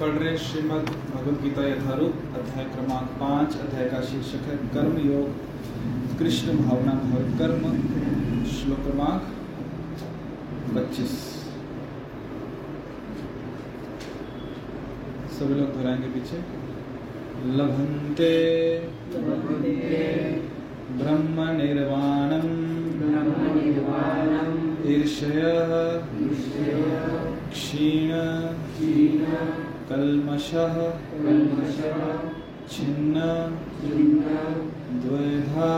पढ़ रहे श्रीमद भगवद गीता यथारूप अध्याय क्रमांक पाँच अध्याय का शीर्षक है कर्म योग कृष्ण भावना भव कर्म श्लोक क्रमांक पच्चीस। सभी लोग दोहराएँगे पीछे। लभंते ब्रह्म निर्वाणम। ईर्षय। क्षीण। कल्मषः छिन्न द्वैधा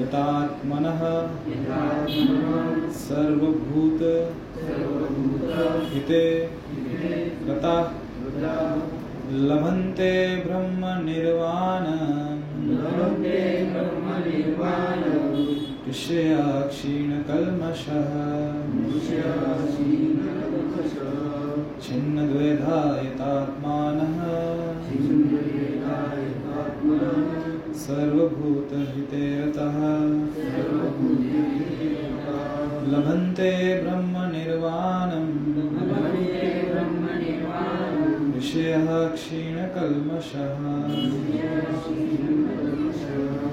यतात्मनः सर्वभूत हिते लभन्ते ब्रह्म विषया क्षीणकल्मषः छिन्नद्वैधायतात्मानः सर्वभूतहिते रतः लभन्ते ब्रह्मनिर्वाणम् विषयः क्षीणकल्मषः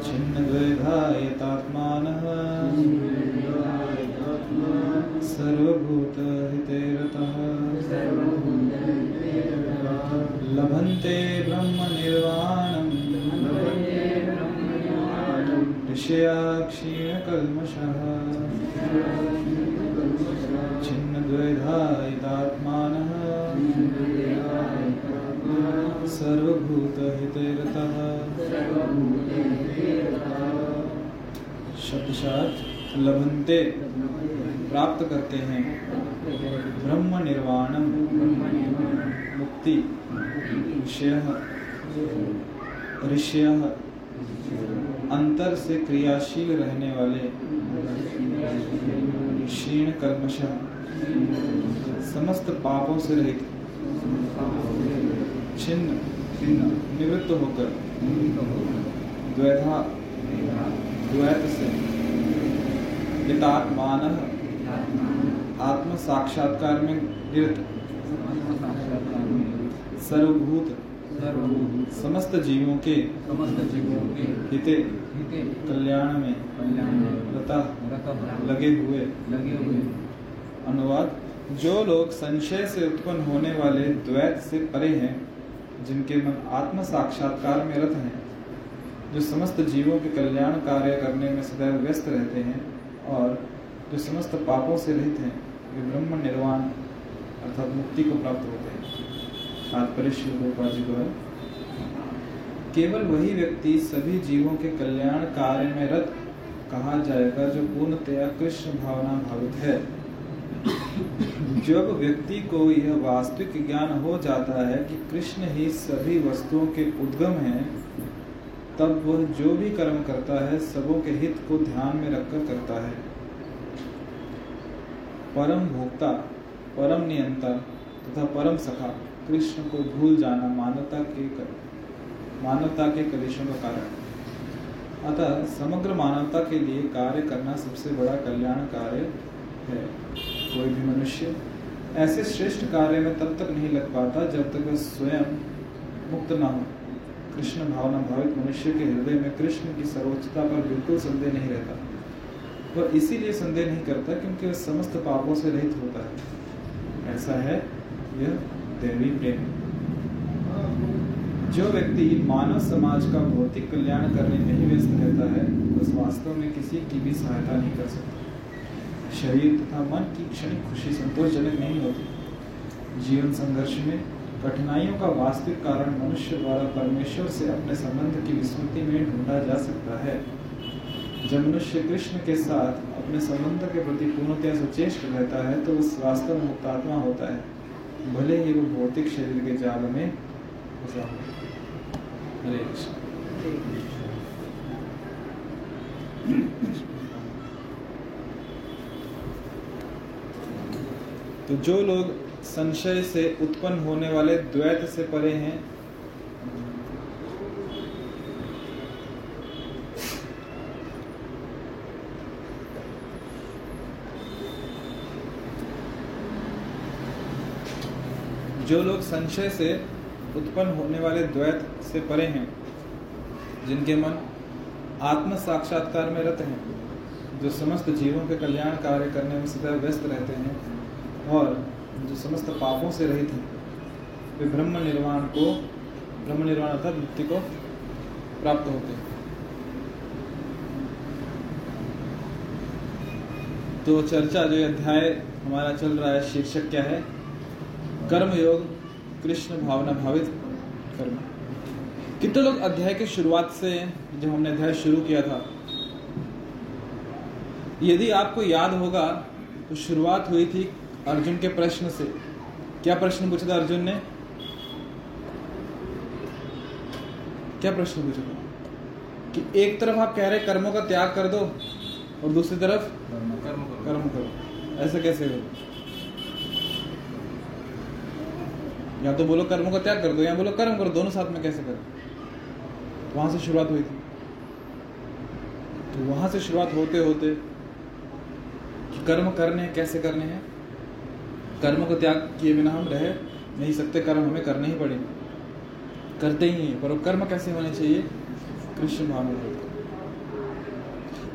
छिन्नद्वैधायतात्मानः सर्वभूतहिते लभन्ते ब्रह्मनिर्वाणम्। ऋषया क्षीणकल्मषः छिन्नद्वैधायतात्मानः शब्दशार्थ लभन्ते प्राप्त करते हैं। ब्रह्म निर्वाणम मुक्ति, विषय ऋषय अंतर से क्रियाशील रहने वाले, क्षीण कर्मश, समस्त पापों से रहित, छिन्न, निवृत्त होकर, द्वैधा, द्वैत से, हितात्मान आत्म साक्षात्कार में निरत सर्वभूत। समस्त जीवों के समस्त जीवों के हिते। हिते कल्याण में। कल्याण में रता। लगे हुए। लगे हुए अनुवाद। जो लोग संशय से उत्पन्न होने वाले द्वैत से परे हैं, जिनके मन आत्म साक्षात्कार में रत हैं, जो समस्त जीवों के कल्याण कार्य करने में सदैव व्यस्त रहते हैं और जो समस्त पापों से रहित हैं वे ब्रह्म निर्वाण अर्थात मुक्ति को प्राप्त होते हैं। तात्पर्य श्री गोपाल जी को है। केवल वही व्यक्ति सभी जीवों के कल्याण कार्य में रत कहा जाएगा जो पूर्णतया कृष्ण भावना भावित है। जब व्यक्ति को यह वास्तविक ज्ञान हो जाता है कि कृष्ण ही सभी वस्तुओं के उद्गम हैं, तब वह जो भी कर्म करता है, सबों के हित को ध्यान में रखकर करता है। परम भोक्ता परम नियंता तथा परम सखा कृष्ण को भूल जाना मानवता के कर, मानवता के कलेशों का कारण। अतः समग्र मानवता के लिए कार्य करना सबसे बड़ा कल्याण कार्य है। कोई भी मनुष्य ऐसे श्रेष्ठ कार्य में तब तक नहीं लग पाता जब तक वह स्वयं मुक्त न हो। कृष्ण भावना भावित मनुष्य के हृदय में कृष्ण की सर्वोच्चता पर बिल्कुल संदेह नहीं रहता। वह इसीलिए संदेह नहीं करता क्योंकि वह समस्त पापों से रहित होता है। ऐसा है, यह दैवी प्रेम। जो व्यक्ति मानव समाज का भौतिक कल्याण करने में ही व्यस्त रहता है, उस वास्तव में किसी की भी सहायता नहीं कर सकता। शरीर तथा मन की क्षणिक खुशी संतोषजनक नहीं होती। जीवन संघर्ष में कठिनाइयों का वास्तविक कारण मनुष्य द्वारा परमेश्वर से अपने संबंध की विस्मृति में ढूंढा जा सकता है। जब मनुष्य कृष्ण के साथ अपने संबंध के प्रति पूर्णतया सचेष्ट रहता है तो उस वास्तव में मुक्तात्मा होता है। भले ही वो भौतिक शरीर के जाल में फंसा हो। हरे तो जो लोग संशय से उत्पन्न होने वाले द्वैत से परे हैं जो लोग संशय से उत्पन्न होने वाले द्वैत से परे हैं, जिनके मन आत्म साक्षात्कार में रत हैं, जो समस्त जीवों के कल्याण कार्य करने में सदैव व्यस्त रहते हैं और जो समस्त पापों से रहित हैं, वे ब्रह्म निर्वाण को, ब्रह्म निर्वाण अर्थात मुक्ति को प्राप्त होते हैं। तो चर्चा, जो अध्याय हमारा चल रहा है, शीर्षक क्या है? कर्म योग कृष्ण भावना भावित कर्म। कितने लोग अध्याय की शुरुआत से जब हमने अध्याय शुरू किया था यदि आपको याद होगा तो शुरुआत हुई थी अर्जुन के प्रश्न से। क्या प्रश्न पूछा था अर्जुन ने? क्या प्रश्न पूछा था? कि एक तरफ़ आप कह रहे कर्मों का त्याग कर दो और दूसरी तरफ़ कर्म कर्म करो। कर्म करो। ऐसा कैसे हो या तो बोलो कर्म का त्याग कर दो या बोलो कर्म करो, दोनों साथ में कैसे करो? वहाँ से शुरुआत हुई थी। तो वहाँ से शुरुआत होते होते कर्म करने कैसे करने हैं? कर्म को त्याग किए बिना हम रह नहीं सकते, कर्म हमें करने ही पड़ेंगे। करते ही हैं, पर कर्म कैसे होने चाहिए? कृष्ण भाव में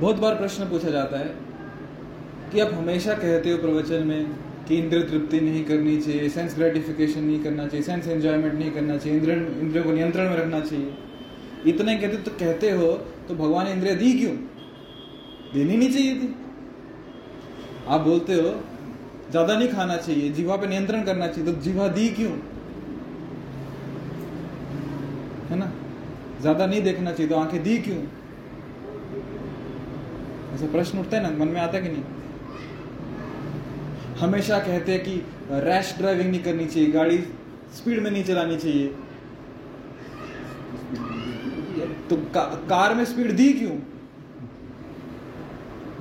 बहुत बार प्रश्न पूछा जाता है कि आप हमेशा कहते हो प्रवचन में कि इंद्र तृप्ति नहीं करनी चाहिए सेंस ग्रेटिफिकेशन नहीं करना चाहिए सेंस एंजॉयमेंट नहीं करना चाहिए, इंद्र, इंद्रियों को नियंत्रण में रखना चाहिए। इतने कहते तो कहते हो तो भगवान ने इंद्रिया दी क्यों? देनी नहीं चाहिए थी। आप बोलते हो, ज़्यादा नहीं खाना चाहिए, जीवा पे नियंत्रण करना चाहिए तो जीवा दी क्यों? है ना? ज़्यादा नहीं देखना चाहिए तो आँखें दी क्यों? ऐसा प्रश्न उठता है ना, मन में आता कि नहीं? हमेशा कहते हैं कि रैश ड्राइविंग नहीं करनी चाहिए गाड़ी स्पीड में नहीं चलानी चाहिए। तो का, कार में स्पीड दी क्यों?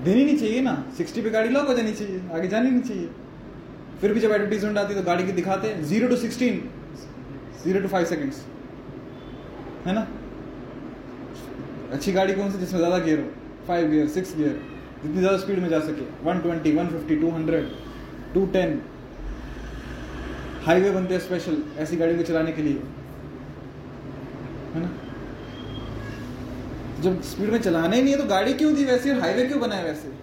देनी नहीं चाहिए ना। 60 पे गाड़ी लॉक हो जानी चाहिए आगे जानी नहीं चाहिए। फिर भी जब एडवर्टीजमेंट आती है तो गाड़ी की दिखाते हैं zero to sixteen zero to five seconds है ना? अच्छी गाड़ी कौन सी जिसमें ज़्यादा गियर हो? फाइव गियर सिक्स गियर जितनी ज़्यादा स्पीड में जा सके। 120, 150, 200, 210 हाईवे बनते हैं स्पेशल ऐसी गाड़ी को चलाने के लिए। है ना? जब स्पीड में चलाना ही नहीं है तो गाड़ी क्यों दी वैसे हाईवे क्यों बनाए वैसे?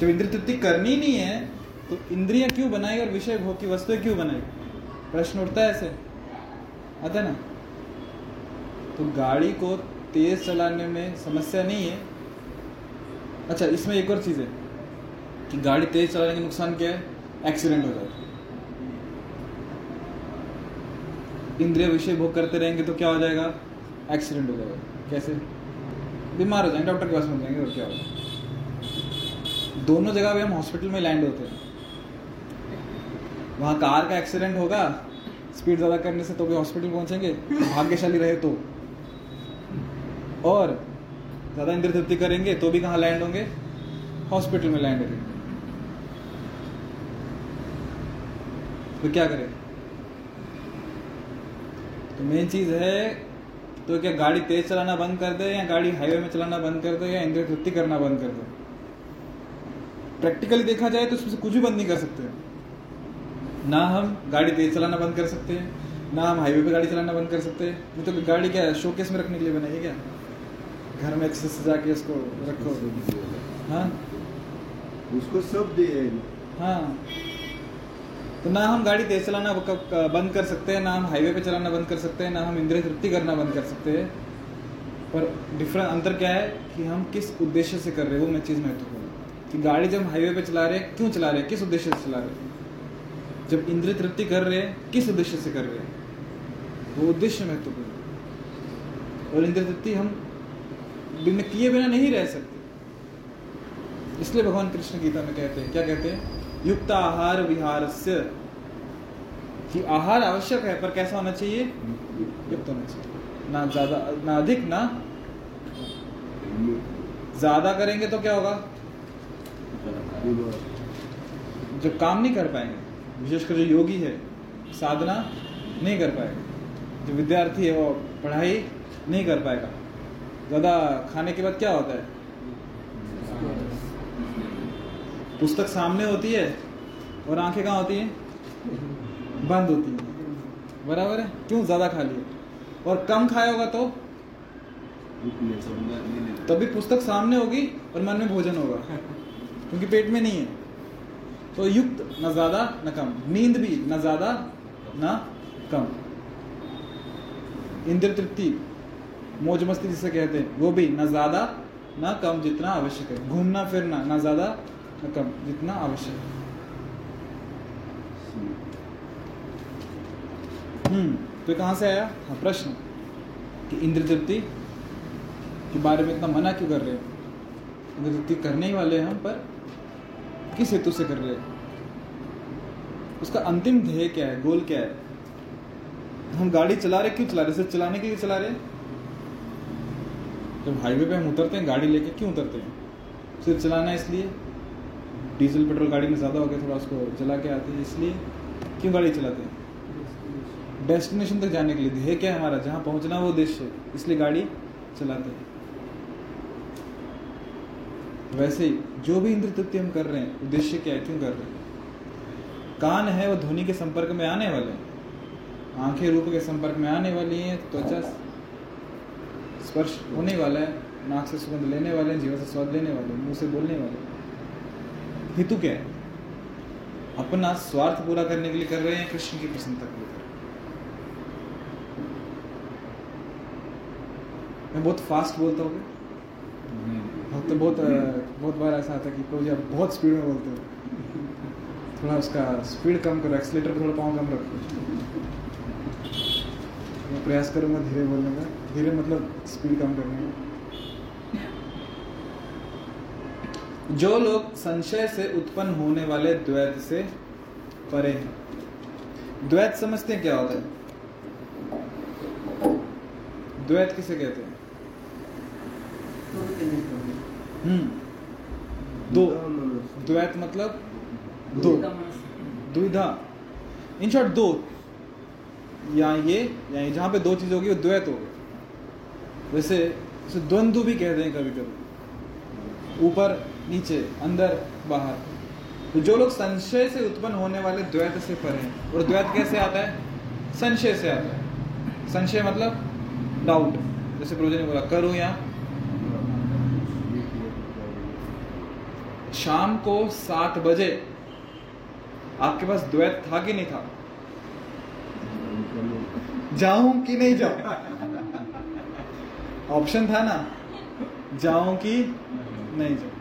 जब इंद्र तृप्ति करनी नहीं है तो इंद्रियाँ क्यों बनाई और विषय भोग की वस्तुएँ क्यों बनाई? प्रश्न उठता है ऐसे। आता है ना? तो गाड़ी को तेज चलाने में समस्या नहीं है। अच्छा इसमें एक और चीज़ है। कि गाड़ी तेज चलाने का नुकसान क्या है? एक्सीडेंट हो जाए इंद्रिय विषय भोग करते रहेंगे तो क्या हो जाएगा? एक्सीडेंट हो जाएगा। कैसे? बीमार हो जाएँगे डॉक्टर के पास पहुँच जाएँगे, और क्या होगा? दोनों जगह पे हम हॉस्पिटल में लैंड होते हैं। वहाँ कार का एक्सीडेंट होगा स्पीड ज़्यादा करने से तो भी हॉस्पिटल पहुँचेंगे, भाग्यशाली रहे तो। और ज़्यादा इंद्र तृप्ति करेंगे तो भी कहाँ लैंड होंगे? हॉस्पिटल में लैंड होंगे तो क्या करें? तो मेन चीज़ है तो क्या गाड़ी तेज चलाना बंद कर दे या गाड़ी हाईवे में चलाना बंद कर दे या इंद्र तृप्ति करना बंद कर दे? प्रैक्टिकली देखा जाए तो इसमें से कुछ भी बंद नहीं कर सकते। ना हम गाड़ी तेज चलाना बंद कर सकते हैं ना हम हाईवे पे गाड़ी चलाना बंद कर सकते। हैं नहीं तो गाड़ी क्या है शोकेस में रखने के लिए बनाई है क्या? घर में अच्छे से सजा के उसको रखो। हाँ उसको सब दे हाँ। तो ना हम गाड़ी तेज चलाना बंद कर सकते हैं, ना हम हाईवे पे चलाना बंद कर सकते हैं, ना हम इंद्रिय तृप्ति करना बंद कर सकते हैं। पर डिफरेंट अंतर क्या है कि हम किस उद्देश्य से कर रहे हैं, वो मैं चीज़ महत्वपूर्ण कि गाड़ी जब हाईवे पे चला रहे हैं, क्यों चला रहे हैं, किस उद्देश्य से चला रहे हैं? जब इंद्रिय तृप्ति कर रहे हैं, किस उद्देश्य से कर रहे हैं? वो उद्देश्य महत्वपूर्ण और इंद्रिय तृप्ति हम बिना किए बिना नहीं रह सकते। इसलिए भगवान कृष्ण गीता में कहते हैं, क्या कहते हैं? युक्त आहार विहार से कि आहार आवश्यक है, पर कैसा होना चाहिए? युक्त होना चाहिए। ना ज़्यादा, ना अधिक, ना ज़्यादा करेंगे तो क्या होगा? जो काम नहीं कर पाएँगे विशेषकर जो योगी है, साधना नहीं कर पाएगा, जो विद्यार्थी है वो पढ़ाई नहीं कर पाएगा, ज़्यादा खाने के बाद क्या होता है? पुस्तक सामने होती है और आँखें कहाँ होती हैं? बंद होती है। बराबर है? क्यों? ज़्यादा खा लिया और कम खाया होगा तो? तभी पुस्तक सामने होगी और मन में भोजन होगा, क्योंकि पेट में नहीं है। तो युक्त न ज़्यादा, न कम। नींद भी न ज़्यादा, न कम। इंद्र तृप्ति मौज मस्ती जिसे कहते हैं, वो भी न ज़्यादा, न कम जितना आवश्यक है। घूमना, फिरना, न ज़्यादा कम जितना आवश्यक। हम्म तो कहाँ से आया? हाँ प्रश्न। कि इंद्र तृप्ति के बारे में इतना मना क्यों कर रहे हैं? इंद्र तृप्ति करने ही वाले हम, पर किस हेतु से कर रहे हैं? उसका अंतिम ध्येय क्या है? गोल क्या है? हम गाड़ी चला रहे क्यों चला रहे सिर्फ़ चलाने के लिए चला रहे जब हाईवे पे हम उतरते हैं, गाड़ी लेके क्यों उतरते हैं? सिर्फ़ चलाना इसलिए? डीजल पेट्रोल गाड़ी में ज़्यादा हो गया, थोड़ा उसको चला के आते हैं, इसलिए क्यों गाड़ी चलाते हैं? डेस्टिनेशन तक जाने के लिए ध्येय क्या है हमारा? जहाँ पहुँचना वो उद्देश्य है, इसलिए गाड़ी चलाते हैं। वैसे ही, जो भी इंद्र तृप्ति हम कर रहे हैं, उद्देश्य क्या है? क्यों कर रहे हैं? कान है वो ध्वनि के संपर्क में आने वाले हैं। आँखें रूप के संपर्क में आने वाली हैं, त्वचा स्पर्श होने वाला है, नाक से सुगंध लेने वाले हैं जीवन से स्वाद लेने वाले हैं, मुँह से बोलने वाले हैं। हेतु क्या है? अपना स्वार्थ पूरा करने के लिए कर रहे हैं कृष्ण की प्रसन्नता के लिए कर रहे हैं? मैं बहुत फास्ट बोलता हूँ बहुत तो बहुत बहुत बार ऐसा आता है कि प्रभु जी आप बहुत स्पीड में बोलते हो। थोड़ा उसका स्पीड कम करो एक्सीटर पे थोड़ा पाँव कम रखो। मैं प्रयास करूँगा धीरे बोलने का। धीरे मतलब स्पीड कम करने का। जो लोग संशय से उत्पन्न होने वाले द्वैत से परे हैं। द्वैत समझते हैं क्या होता है? द्वैत किसे कहते हैं? हम्म। दो। द्वैत मतलब दो। दुविधा। इन शॉर्ट दो। या ये, या जहाँ पे दो चीज़ होगी, वो द्वैत होगा। वैसे द्वंद्व भी कहते हैं कभी कभी ऊपर नीचे, अंदर, बाहर। तो जो लोग संशय से उत्पन्न होने वाले द्वैत से परे हैं, और द्वैत कैसे आता है? संशय से आता है। संशय मतलब डाउट जैसे प्रभु ने बोला, करूँ या? शाम को सात बजे। आपके पास द्वैत था कि नहीं था? जाऊँ कि नहीं जाऊँ? ऑप्शन था ना? जाऊँ कि नहीं जाऊँ?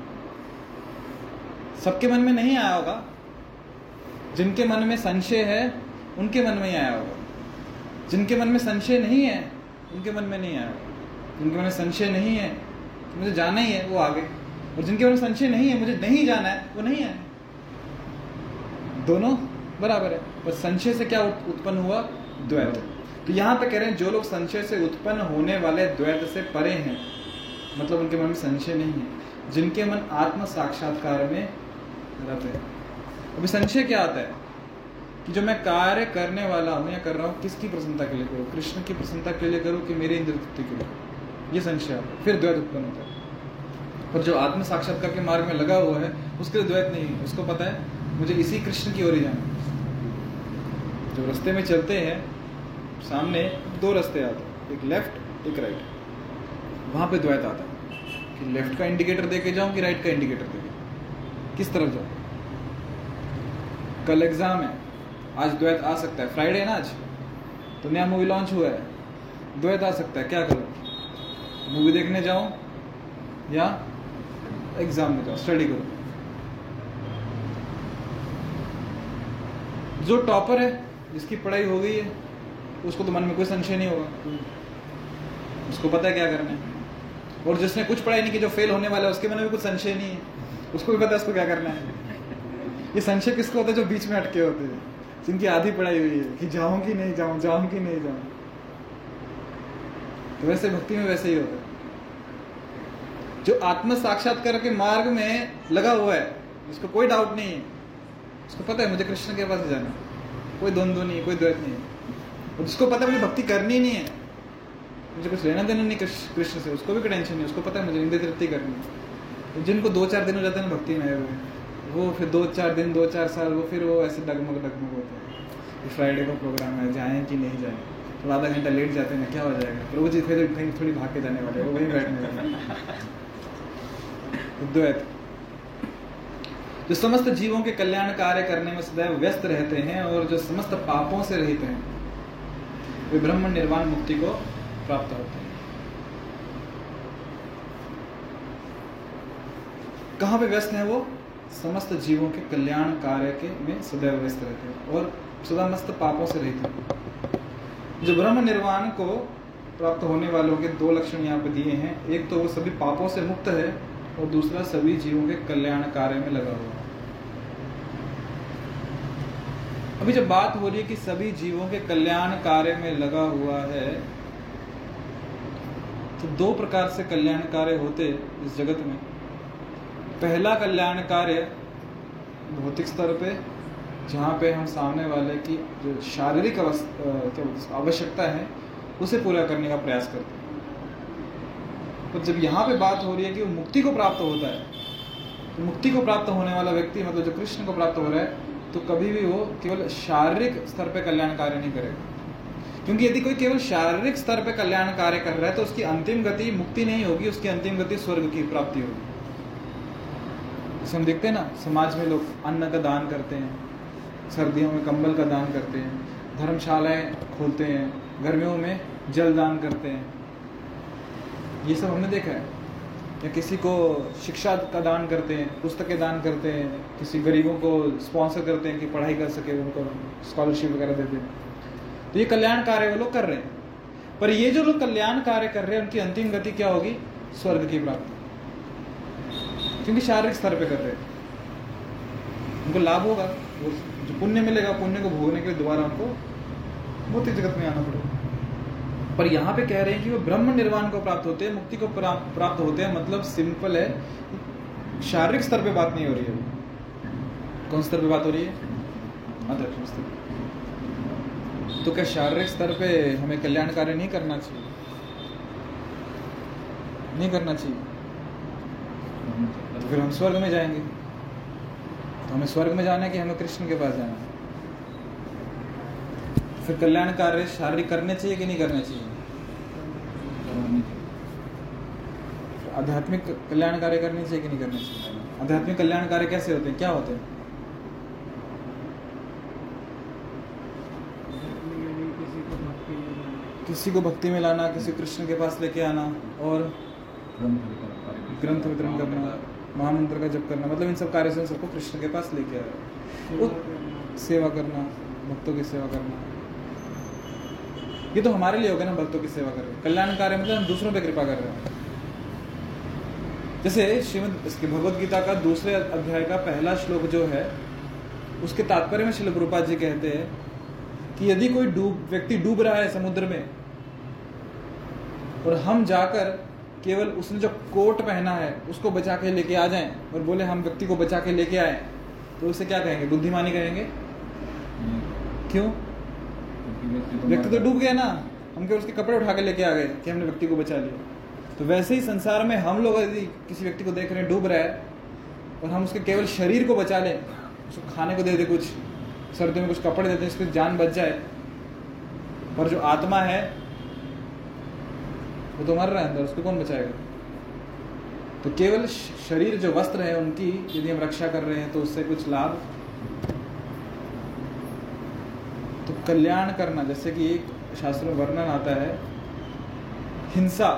सबके मन में नहीं आया होगा। जिनके मन में संशय है, उनके मन में ही आया होगा। जिनके मन में संशय नहीं है, उनके मन में नहीं आया होगा। जिनके मन में संशय नहीं है मुझे जाना ही है, वो आगे। और जिनके मन में संशय नहीं है, मुझे नहीं जाना है, वो नहीं है दोनों बराबर है। पर संशय से क्या उत्पन्न हुआ? द्वैत। तो यहाँ पे कह रहे हैं, जो लोग संशय से उत्पन्न होने वाले द्वैत से परे हैं मतलब उनके मन में संशय नहीं है। जिनके मन आत्म साक्षात्कार में रत है अभी संशय क्या आता है? कि जो मैं कार्य करने वाला हूँ या कर रहा हूँ, किसकी प्रसन्नता के लिए करूँ? कृष्ण की प्रसन्नता के लिए करूँ कि मेरे इंद्र तृप्ति के लिए? ये संशय फिर द्वैत उत्पन्न होता है। और जो आत्म साक्षात्कार के मार्ग में लगा हुआ है, उसके लिए द्वैत नहीं है। उसको पता है, मुझे इसी कृष्ण की ओर ही जाना जो रास्ते में चलते हैं, सामने दो रास्ते आते हैं। एक लेफ़्ट एक राइट वहाँ पे द्वैत आता है। कि लेफ़्ट का इंडिकेटर देके जाऊँ कि राइट का इंडिकेटर देके किस तरफ़ जाऊँ? कल एग्ज़ाम है। आज द्वैत आ सकता है। फ्राइडे ना आज? तो नया मूवी लॉन्च हुआ है। द्वैत आ सकता है। क्या करूँ? मूवी देखने जाऊँ? या एग्ज़ाम में जाऊँ? स्टडी करूँ? जो टॉपर है, जिसकी पढ़ाई हो गई है, उसको तो मन में कोई संशय नहीं होगा। उसको पता है क्या करना है। और जिसने कुछ पढ़ाई नहीं की, जो फेल होने वाला है, उसके मन में कुछ संशय नहीं है। उसको भी पता है उसको क्या करना है? ये संशय किसको होता है जो बीच में अटके होते हैं? जिनकी आधी पढ़ाई हुई है कि जाऊँ कि नहीं जाऊँ जाऊँ कि नहीं जाऊँ। तो वैसे भक्ति में वैसे ही होता है। जो आत्म साक्षात्कार के मार्ग में लगा हुआ है, उसको कोई डाउट नहीं है। उसको पता है, मुझे कृष्ण के पास जाना कोई द्वंद्व नहीं, कोई द्वैत नहीं है। और जिसको पता है, मुझे भक्ति करनी नहीं है। मुझे कुछ लेना देना नहीं कृष्ण से, उसको भी टेंशन नहीं उसको पता है, मुझे इंद्र तृप्ति करनी है। जिनको दो चार दिन हो जाते हैं भक्ति में हुए वो फिर दो चार दिन, दो चार साल, वो फिर वो ऐसे डगमग डगमग होते हैं। फ्राइडे का प्रोग्राम है, जाएँ कि नहीं जाएँ। तो आधा घंटा लेट जाते हैं, क्या हो जाएगा? प्रभु जी फिर कहीं थोड़ी भाग के जाने वाले वो वहीं बैठने वाले। द्वैत जो समस्त जीवों के कल्याण कार्य करने में सदैव व्यस्त रहते हैं और जो समस्त पापों से रहते हैं, वे ब्रह्म निर्वाण मुक्ति को प्राप्त होते हैं। कहाँ पे व्यस्त हैं वो? समस्त जीवों के कल्याण कार्य के में सदैव व्यस्त रहते हैं और सदा मस्त पापों से रहते हैं। जो ब्रह्म निर्वाण को प्राप्त होने वालों के दो लक्षण यहाँ पे दिए हैं। एक तो वो सभी पापों से मुक्त है और दूसरा सभी जीवों के कल्याण कार्य में लगा हुआ है। अभी जब बात हो रही है कि सभी जीवों के कल्याण कार्य में लगा हुआ है तो दो प्रकार से कल्याण कार्य होते इस जगत में। पहला कल्याण कार्य भौतिक स्तर पे, जहाँ पे हम सामने वाले की जो शारीरिक आवश्यकता है, उसे पूरा करने का प्रयास करते हैं। पर जब यहाँ पे बात हो रही है कि वो मुक्ति को प्राप्त होता है तो मुक्ति को प्राप्त होने वाला व्यक्ति मतलब जो कृष्ण को प्राप्त हो रहा है तो कभी भी वो केवल शारीरिक स्तर पे कल्याण कार्य नहीं करेगा। क्योंकि यदि कोई केवल शारीरिक स्तर पे कल्याण कार्य कर रहा है तो उसकी अंतिम गति मुक्ति नहीं होगी, उसकी अंतिम गति स्वर्ग की प्राप्ति होगी। जैसे हम देखते हैं ना, समाज में लोग अन्न का दान करते हैं, सर्दियों में कंबल का दान करते हैं, धर्मशालाएँ खोलते हैं, गर्मियों में जल दान करते हैं। ये सब हमने देखा है। या किसी को शिक्षा का दान करते हैं, पुस्तकें दान करते हैं, किसी गरीबों को स्पॉन्सर करते हैं कि पढ़ाई कर सके, उनको स्कॉलरशिप वगैरह देते हैं। तो ये कल्याण कार्य वो लोग कर रहे हैं। पर ये जो लोग कल्याण कार्य कर रहे हैं, उनकी अंतिम गति क्या होगी? स्वर्ग की प्राप्ति। क्योंकि शारीरिक स्तर पे कर रहे हैं। उनको लाभ होगा, वो जो पुण्य मिलेगा, पुण्य को भोगने के लिए दोबारा उनको भौतिक जगत में आना पड़ेगा। पर यहाँ पे कह रहे हैं कि वो ब्रह्म निर्वाण को प्राप्त होते हैं, मुक्ति को प्राप्त होते हैं मतलब सिंपल है, शारीरिक स्तर पे बात नहीं हो रही है। कौन स्तर पे बात हो रही है? स्तर तो क्या शारीरिक स्तर पे हमें कल्याण कार्य नहीं करना चाहिए? नहीं करना चाहिए? फिर हम स्वर्ग में जाएँगे। तो हमें स्वर्ग में जाना है कि हमें कृष्ण के पास जाना है? फिर कल्याण कार्य शारीरिक करने चाहिए कि नहीं करने चाहिए? आध्यात्मिक कल्याण कार्य करने चाहिए कि नहीं करनी चाहिए? आध्यात्मिक कल्याण कार्य कैसे होते हैं? क्या होते हैं? किसी को भक्ति में लाना, किसी कृष्ण के पास लेके आना और ग्रंथ वितरण करना महामंत्र का जप करना मतलब इन सब कार्य से सबको कृष्ण के पास लेके आया सेवा करना भक्तों की सेवा करना। ये तो हमारे लिए हो गया ना भक्तों की सेवा कर रहे कल्याण कार्य मतलब हम दूसरों पे कृपा कर रहे हैं। जैसे श्रीमद इसके भगवत गीता का दूसरे अध्याय का पहला श्लोक जो है उसके तात्पर्य में श्रील गुरुपाद जी कहते हैं कि यदि कोई डूब व्यक्ति डूब रहा है समुद्र में और हम जाकर केवल उसने जो कोट पहना है, उसको बचा के लेके आ जाएँ और बोले, हम व्यक्ति को बचा के लेके आए। तो उसे क्या कहेंगे? बुद्धिमानी कहेंगे? क्यों? व्यक्ति तो डूब गया ना। हम केवल उसके कपड़े उठा के लेके आ गए कि हमने व्यक्ति को बचा लिया? तो वैसे ही संसार में हम लोग यदि किसी व्यक्ति को देख रहे हैं, डूब रहा है, और हम उसके केवल शरीर को बचा लें, उसको खाने को दे दे कुछ, सर्दियों में कुछ कपड़े देते हैं उसकी जान बच जाए, पर जो आत्मा है वो तो मर रहा है अंदर, उसको कौन बचाएगा? तो केवल शरीर जो वस्त्र है उनकी, यदि हम रक्षा कर रहे हैं तो उससे कुछ लाभ? तो कल्याण करना, जैसे कि एक शास्त्र में वर्णन आता है, हिंसा।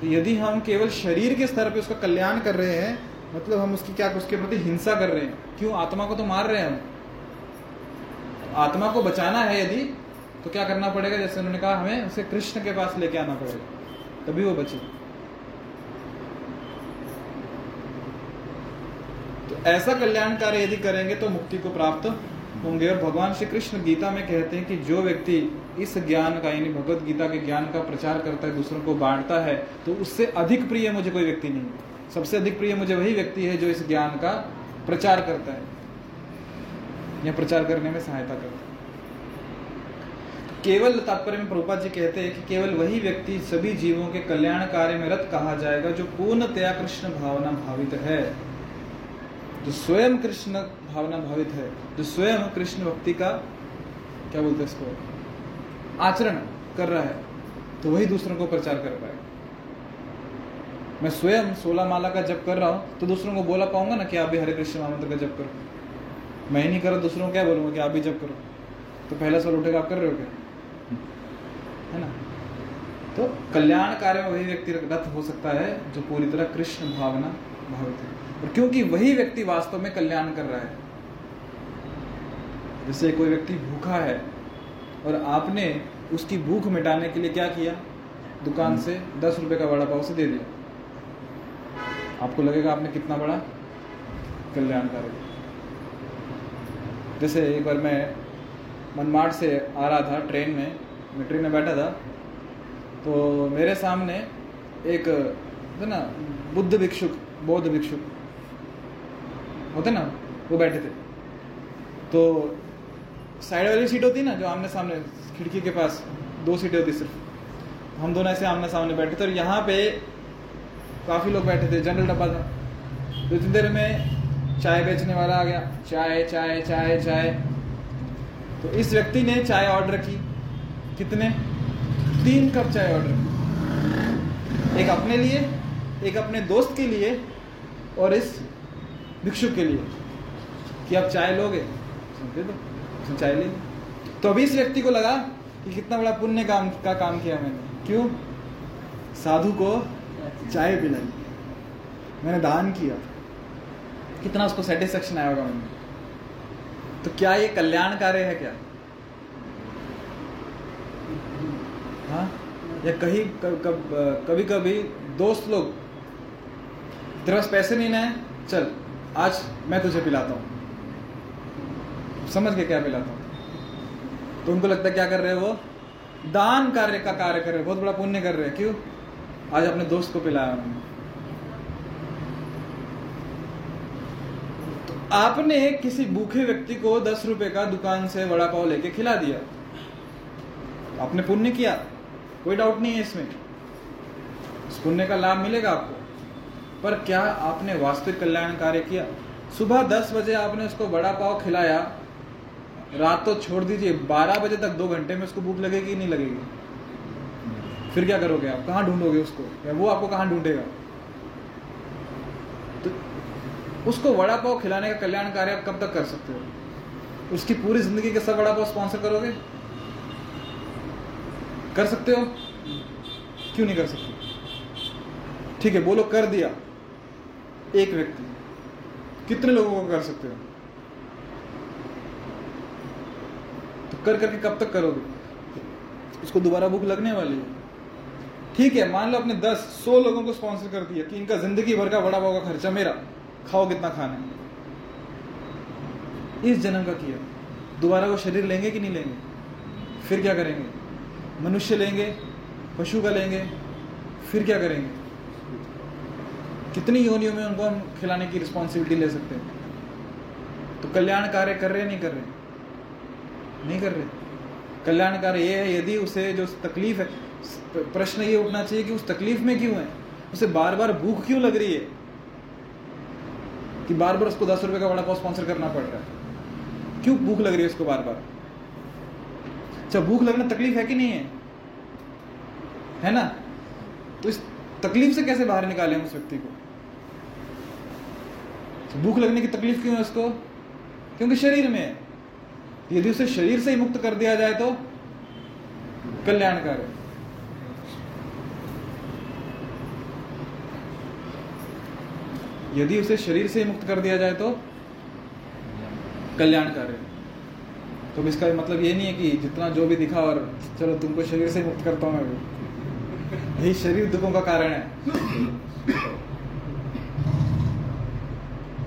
तो यदि हम केवल शरीर के स्तर पे उसका कल्याण कर रहे हैं मतलब हम उसकी क्या, उसके प्रति हिंसा कर रहे हैं? क्यों? आत्मा को तो मार रहे हैं हम। आत्मा को बचाना है यदि तो क्या करना पड़ेगा? जैसे उन्होंने कहा, हमें उसे कृष्ण के पास लेके आना पड़ेगा। तभी वो बचे। तो ऐसा कल्याण कार्य यदि करेंगे तो मुक्ति को प्राप्त होंगे। और भगवान श्री कृष्ण गीता में कहते हैं कि जो व्यक्ति इस ज्ञान का, यानी भगवत गीता के ज्ञान का प्रचार करता है, दूसरों को बांटता है तो उससे अधिक प्रिय मुझे कोई व्यक्ति नहीं सबसे अधिक प्रिय मुझे वही व्यक्ति है जो इस ज्ञान का प्रचार करता है, या प्रचार करने में सहायता करता है। केवल तात्पर्य में प्रभुपाद जी कहते हैं कि केवल वही व्यक्ति सभी जीवों के कल्याण कार्य में रत कहा जाएगा जो पूर्णतया कृष्ण भावना भावित है, जो स्वयं कृष्ण भावना भावित है, जो स्वयं कृष्ण भक्ति का, क्या बोलते हैं इसको, आचरण कर रहा है तो वही दूसरों को प्रचार कर पाएगा मैं स्वयं सोलह माला का जप कर रहा हूँ तो दूसरों को बोला पाऊँगा ना कि आप भी हरे कृष्ण महामंत्र का जप करो। मैं ही नहीं करो दूसरों को क्या बोलूँगा कि आप भी जप करो। तो पहला सवाल उठेगा, आप कर रहे हो क्या? है ना? तो कल्याण कार्य में वही व्यक्ति रत हो सकता है जो पूरी तरह कृष्ण भावना भावित है। और क्योंकि वही व्यक्ति वास्तव में कल्याण कर रहा है जैसे कोई व्यक्ति भूखा है और आपने उसकी भूख मिटाने के लिए क्या किया? दुकान से दस रुपए का वड़ा पाव से दे दिया। आपको लगेगा आपने कितना बड़ा? कल्याण कार्य जैसे एक बार मैं मनमाड़ से आ रहा था ट्रेन में मैं ट्रेन में बैठा था। तो मेरे सामने एक है ना, बुद्ध भिक्षुक, बौद्ध भिक्षुक, होते ना, वो बैठे थे। तो साइड वाली सीट होती ना, जो आमने सामने, खिड़की के पास, दो सीटें होती सिर्फ़। हम दोनों ऐसे आमने सामने बैठे थे और यहाँ पे काफ़ी लोग बैठे थे, जनरल डब्बा था। तो इतनी देर में चाय बेचने वाला आ गया। चाय चाय चाय चाय तो इस व्यक्ति ने चाय ऑर्डर की। कितने? तीन कप चाय ऑर्डर की। एक अपने लिए, एक अपने दोस्त के लिए और इस भिक्षु के लिए। कि आप चाय लोगे? दे दो उसने चाय ली। तो अभी इस व्यक्ति को लगा कि कितना बड़ा पुण्य काम, का काम किया मैंने। क्यों? साधु को चाय पिलाई। मैंने दान किया। कितना उसको सेटिस्फेक्शन आया होगा मैंने तो क्या ये कल्याण कार्य है क्या? हाँ? या कहीं कब, कब, कभी कभी दोस्त लोग तेरे पास पैसे नहीं ना है चल आज मैं तुझे पिलाता हूँ। समझ के क्या पिलाता हूँ? तो उनको लगता है क्या कर रहे हैं वो? दान कार्य का कार्य कर रहे बहुत बड़ा पुण्य कर रहे हैं। क्यों? आज अपने दोस्त को पिलाया उन्होंने। आपने किसी भूखे व्यक्ति को दस रुपए का दुकान से वड़ा पाव लेके खिला दिया? आपने पुण्य किया? कोई डाउट नहीं है इसमें। उस पुण्य का लाभ मिलेगा आपको। पर क्या आपने वास्तविक कल्याण कार्य किया? सुबह दस बजे आपने उसको बड़ा पाव खिलाया। रात तो छोड़ दीजिए, बारह बजे तक दो घंटे में उसको भूख लगेगी नहीं लगेगी? फिर क्या करोगे आप? कहाँ ढूंढोगे उसको? या वो आपको कहाँ ढूंढेगा तो उसको वड़ा पाव खिलाने का कल्याण कार्य आप कब तक कर सकते हो? उसकी पूरी ज़िंदगी के सब वड़ा पाव स्पॉन्सर करोगे? कर सकते हो? क्यों नहीं कर सकते? ठीक है, बोलो, कर दिया। एक व्यक्ति। कितने लोगों को कर सकते हो? तो कर करके कब तक करोगे? उसको दोबारा भूख लगने वाली है। ठीक है, मान लो अपने दस, सौ लोगों को स्पॉन्सर कर दिया कि इनका ज़िंदगी भर का बड़ा पाव का खर्चा मेरा। खाओ कितना खाना। है इस जन्म का किया। दोबारा वो शरीर लेंगे कि नहीं लेंगे? फिर क्या करेंगे? मनुष्य लेंगे, पशु का लेंगे, फिर क्या करेंगे? कितनी योनियों में उनको हम खिलाने की रिस्पॉन्सिबिलिटी ले सकते हैं? तो कल्याण कार्य कर रहे नहीं कर रहे नहीं कर रहे कल्याण कार्य ये है, यदि उसे जो तकलीफ़ है प्रश्न ये उठना चाहिए कि उस तकलीफ़ में क्यों है? उसे बार बार भूख क्यों लग रही है? कि बार बार उसको दस रुपए का बड़ा पाव स्पॉन्सर करना पड़ रहा है। क्यों भूख लग रही है उसको बार बार अच्छा भूख लगना तकलीफ़ है कि नहीं है? है ना? तो इस तकलीफ़ से कैसे बाहर निकालें उस व्यक्ति को? तो भूख लगने की तकलीफ़ क्यों है उसको? क्योंकि शरीर में है। यदि उसे शरीर से ही मुक्त कर दिया जाए तो कल्याणकार। यदि उसे शरीर से मुक्त कर दिया जाए तो कल्याणकार। है तो इसका मतलब ये नहीं है कि जितना जो भी दिखा और चलो तुमको शरीर से मुक्त करता हूँ मैं यही शरीर दुखों का कारण है।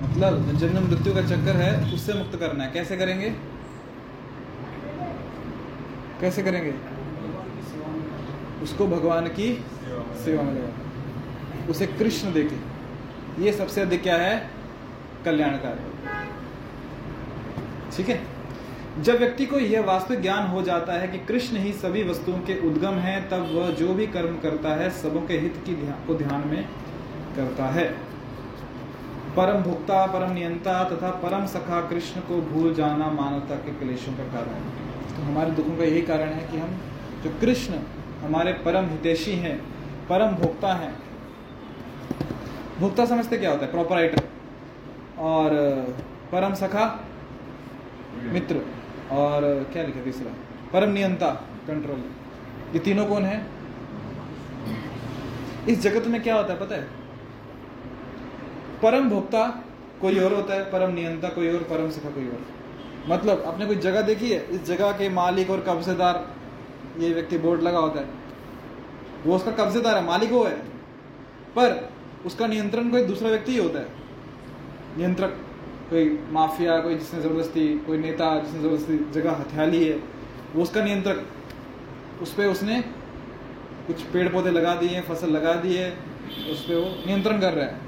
मतलब जन्म मृत्यु का चक्कर है, उससे मुक्त करना है। कैसे करेंगे? कैसे करेंगे? उसको भगवान की सेवा में उसे कृष्ण देके। ये सबसे अधिक क्या है? कल्याणकारी। ठीक है? जब व्यक्ति को यह वास्तविक ज्ञान हो जाता है कि कृष्ण ही सभी वस्तुओं के उद्गम हैं, तब वह जो भी कर्म करता है, सबों के हित की ध्यान को ध्यान में करता है। परम भुक्ता, परम नियंता तथा परम सखा कृष्ण को भूल जाना मानवता के क्लेशों का कारण है। तो हमारे दुखों का यही कारण है कि हम, जो कृष्ण हमारे परम हितेशी हैं, परम भोक्ता हैं भोक्ता समझते क्या होता है? प्रोपराइटर और, परम सखा, मित्र. और, क्या लिखा तीसरा? परम नियंता कंट्रोल ये तीनों कौन है? इस जगत में क्या होता है पता है? परम भोक्ता कोई और होता है, परम नियंता कोई और, परम सखा कोई और. मतलब आपने कोई जगह देखी है? इस जगह के मालिक और कब्जेदार, ये व्यक्ति बोर्ड लगा होता है. वो उसका कब्जेदार है, मालिक वो है. पर उसका नियंत्रण कोई दूसरा व्यक्ति ही होता है। नियंत्रक, कोई माफिया, कोई जिसने ज़बरदस्ती, कोई नेता जिसने ज़बरदस्ती जगह हथिया ली है, वो उसका नियंत्रक। उस पर उसने कुछ पेड़ पौधे लगा दिए हैं फ़सल लगा दी है, उस पर वो नियंत्रण कर रहा है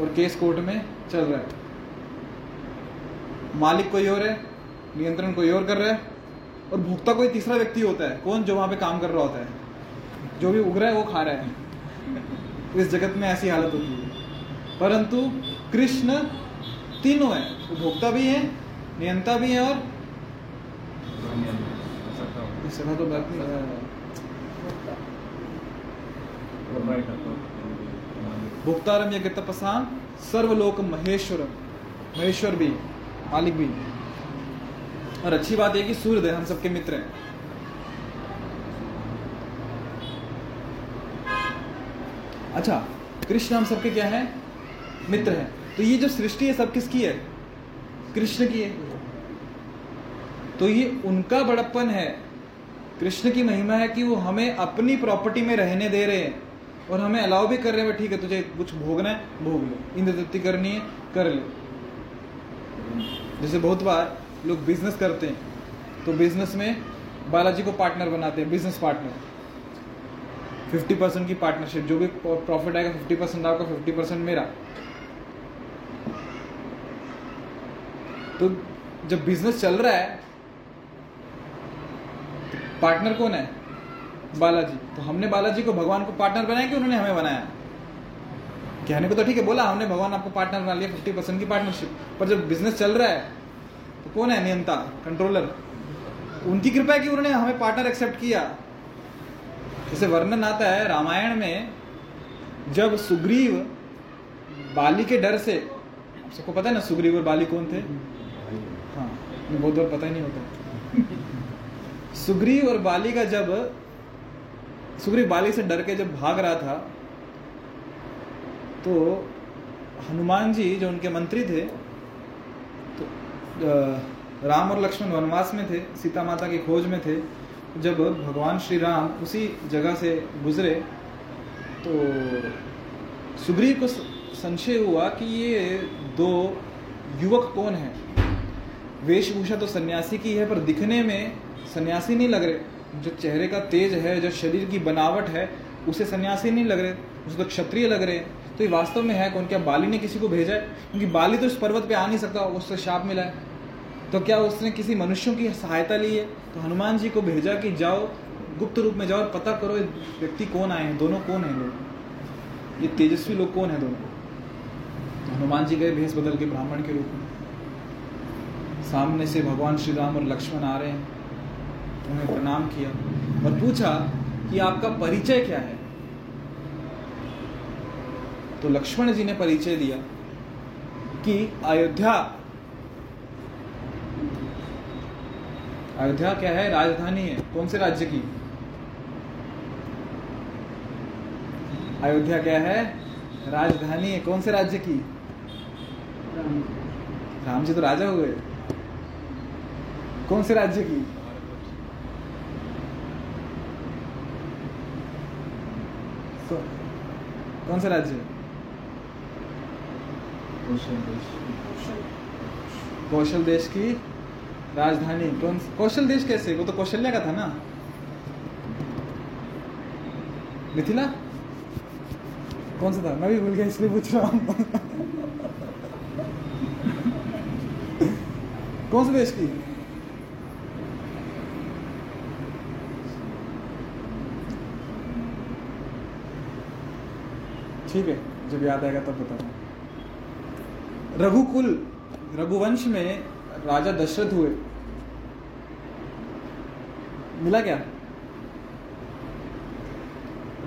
और केस कोर्ट में चल रहा है। मालिक कोई और है, नियंत्रण कोई और कर रहा है और भुगता कोई तीसरा व्यक्ति होता है। कौन जो वहाँ पे काम कर रहा होता है। जो भी उग रहा है, वो खा रहा है। इस जगत में ऐसी हालत होती है। परंतु कृष्ण तीनों है। वो भोक्ता भी है, नियंता भी है और सखा तो बात नहीं। भोक्तारम यज्ञ तपसाम सर्वलोक महेश्वरम। महेश्वर भी, मालिक भी। और अच्छी बात है कि सूर्यदेव हम सबके मित्र हैं। अच्छा कृष्ण हम सबके क्या है? मित्र हैं। तो ये जो सृष्टि है सब किसकी है? कृष्ण की है। तो ये उनका बड़प्पन है। कृष्ण की महिमा है कि वो हमें अपनी प्रॉपर्टी में रहने दे रहे हैं और हमें अलाउ भी कर रहे हैं ठीक है, तुझे कुछ भोगना है, भोग लो। इंद्र तृप्ति करनी है, कर ले। जैसे बहुत बार लोग बिज़नेस करते हैं तो बिज़नेस में बालाजी को पार्टनर बनाते हैं बिज़नेस पार्टनर फिफ्टी परसेंट की पार्टनरशिप जो भी प्रॉफिट आएगा, फिफ्टी परसेंट आपका, फिफ्टी परसेंट मेरा। तो जब बिज़नेस चल रहा है पार्टनर कौन है? बालाजी। तो हमने बालाजी को भगवान को पार्टनर बनाया कि उन्होंने हमें बनाया? कहने को तो ठीक है, बोला, हमने भगवान आपको पार्टनर बना लिया, फिफ्टी परसेंट की पार्टनरशिप पर जब बिज़नेस चल रहा है तो कौन है नियंता? कंट्रोलर उनकी कृपा है कि उन्होंने हमें पार्टनर एक्सेप्ट किया। जैसे वर्णन आता है रामायण में, जब सुग्रीव बाली के डर से, सबको पता है ना सुग्रीव और बाली कौन थे? हाँ बहुत बार पता ही नहीं होता। सुग्रीव और बाली का जब, सुग्रीव बाली से डर के जब भाग रहा था तो हनुमान जी जो उनके मंत्री थे तो राम और लक्ष्मण वनवास में थे, सीता माता की खोज में थे जब भगवान श्री राम उसी जगह से गुजरे तो सुग्रीव को संशय हुआ कि ये दो युवक कौन है? वेशभूषा तो सन्यासी की है, पर दिखने में सन्यासी नहीं लग रहे। जो चेहरे का तेज है, जो शरीर की बनावट है, उसे सन्यासी नहीं लग रहे। उसे तो क्षत्रिय लग रहे। हैं तो ये वास्तव में है कौन? क्या बाली ने किसी को भेजा है? क्योंकि बाली तो इस पर्वत पे आ नहीं सकता उससे शाप मिला है। तो क्या उसने किसी मनुष्यों की सहायता ली है? तो हनुमान जी को भेजा कि जाओ, गुप्त रूप में जाओ और पता करो ये व्यक्ति कौन आए हैं, दोनों कौन है लोग? ये तेजस्वी लोग कौन है दोनों? तो हनुमान जी गए भेष बदल के ब्राह्मण के रूप में। सामने से भगवान श्री राम और लक्ष्मण आ रहे हैं। उन्हें प्रणाम किया और पूछा कि आपका परिचय क्या है? तो लक्ष्मण जी ने परिचय दिया कि अयोध्या अयोध्या क्या है? राजधानी है। कौन से राज्य की? अयोध्या क्या है? राजधानी है। कौन से राज्य की? राम जी तो राजा हुए कौन से राज्य की? कौ- कौन सा राज्य? कौशल देश की? राजधानी, कौन कौशल देश कैसे? वो तो कौशल्या का था ना। मिथिला? कौन सा था? मैं भी भूल गया, इसलिए पूछ रहा हूँ। कौन से देश की? ठीक है, जब याद आएगा तब बताऊँगा। रघुकुल, रघुवंश में राजा दशरथ हुए। मिला क्या?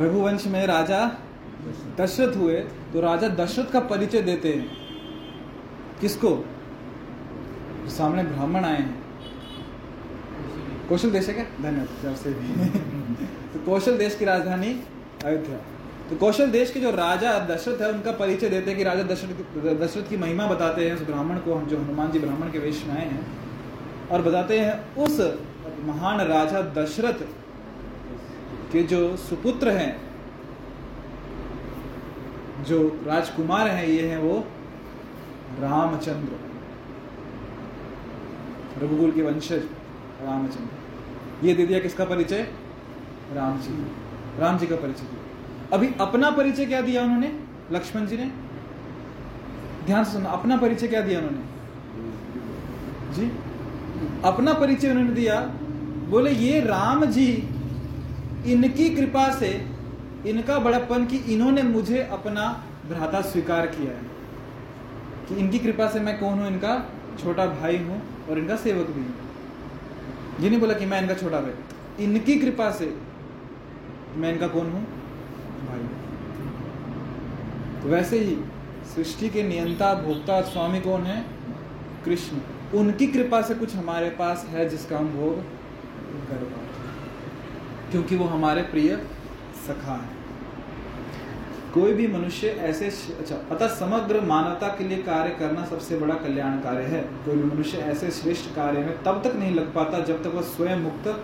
रघुवंश में राजा दशरथ हुए तो राजा दशरथ का परिचय देते हैं। किसको? सामने ब्राह्मण आए हैं। कौशल देश है क्या? धन्यवाद तो कौशल देश की राजधानी अयोध्या। तो कौशल देश के जो राजा दशरथ है, उनका परिचय देते हैं कि राजा दशरथ दशरथ की महिमा बताते हैं उस ब्राह्मण को, हम जो हनुमान जी ब्राह्मण के वेश में आए हैं, और बताते हैं उस महान राजा दशरथ के जो सुपुत्र हैं, जो राजकुमार हैं, ये हैं वो रामचंद्र, रघुकुल के वंशज रामचंद्र। ये दे दिया किसका परिचय? राम जी राम जी का परिचय। दिया अभी अपना परिचय क्या दिया उन्होंने? लक्ष्मण जी ने? ध्यान से सुनना, अपना परिचय क्या दिया उन्होंने? जी? अपना परिचय उन्होंने दिया, बोले, ये राम जी, इनकी कृपा से, इनका बड़प्पन कि इन्होंने मुझे अपना भ्राता स्वीकार किया है। कि इनकी कृपा से मैं कौन हूँ? इनका छोटा भाई हूँ और इनका सेवक भी हूँ। ये नहीं बोला कि मैं इनका छोटा भाई। इनकी कृपा से मैं इनका कौन हूँ? तो वैसे ही, सृष्टि के नियंता, भोक्ता स्वामी कौन है? कृष्ण। उनकी कृपा से कुछ हमारे पास है जिसका हम भोग कर पाए क्योंकि वो हमारे प्रिय सखा है। कोई भी मनुष्य ऐसे अच्छा अतः समग्र मानवता के लिए कार्य करना सबसे बड़ा कल्याण कार्य है। कोई भी मनुष्य ऐसे श्रेष्ठ कार्य में तब तक नहीं लग पाता जब तक वह स्वयं मुक्त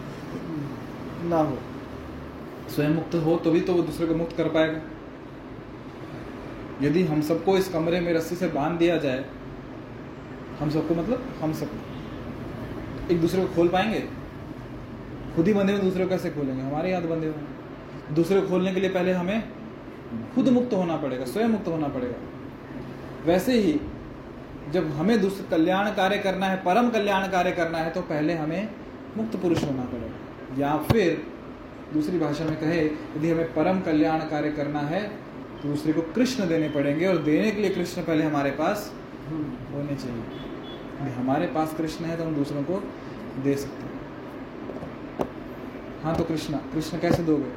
ना हो। स्वयं मुक्त हो तो भी तो वो दूसरे को मुक्त कर पाएगा। यदि हम सबको इस कमरे में रस्सी से बाँध दिया जाए, हम सबको मतलब हम सब एक दूसरे को खोल पाएँगे? खुद ही बंधे हुए दूसरे को कैसे खोलेंगे? हमारे याद बंधे हुए दूसरे को खोलने के लिए पहले हमें खुद मुक्त होना पड़ेगा स्वयं मुक्त होना पड़ेगा। वैसे ही जब हमें दूसरे कल्याण कार्य करना है, परम कल्याण कार्य करना है तो पहले हमें मुक्त पुरुष होना पड़ेगा। या फिर दूसरी भाषा में कहे, यदि हमें परम कल्याण कार्य करना है तो दूसरे को कृष्ण देने पड़ेंगे और देने के लिए कृष्ण पहले हमारे पास होने चाहिए। यदि हमारे पास कृष्ण है तो हम दूसरों को दे सकते हैं। हाँ तो कृष्ण कृष्ण कैसे दोगे?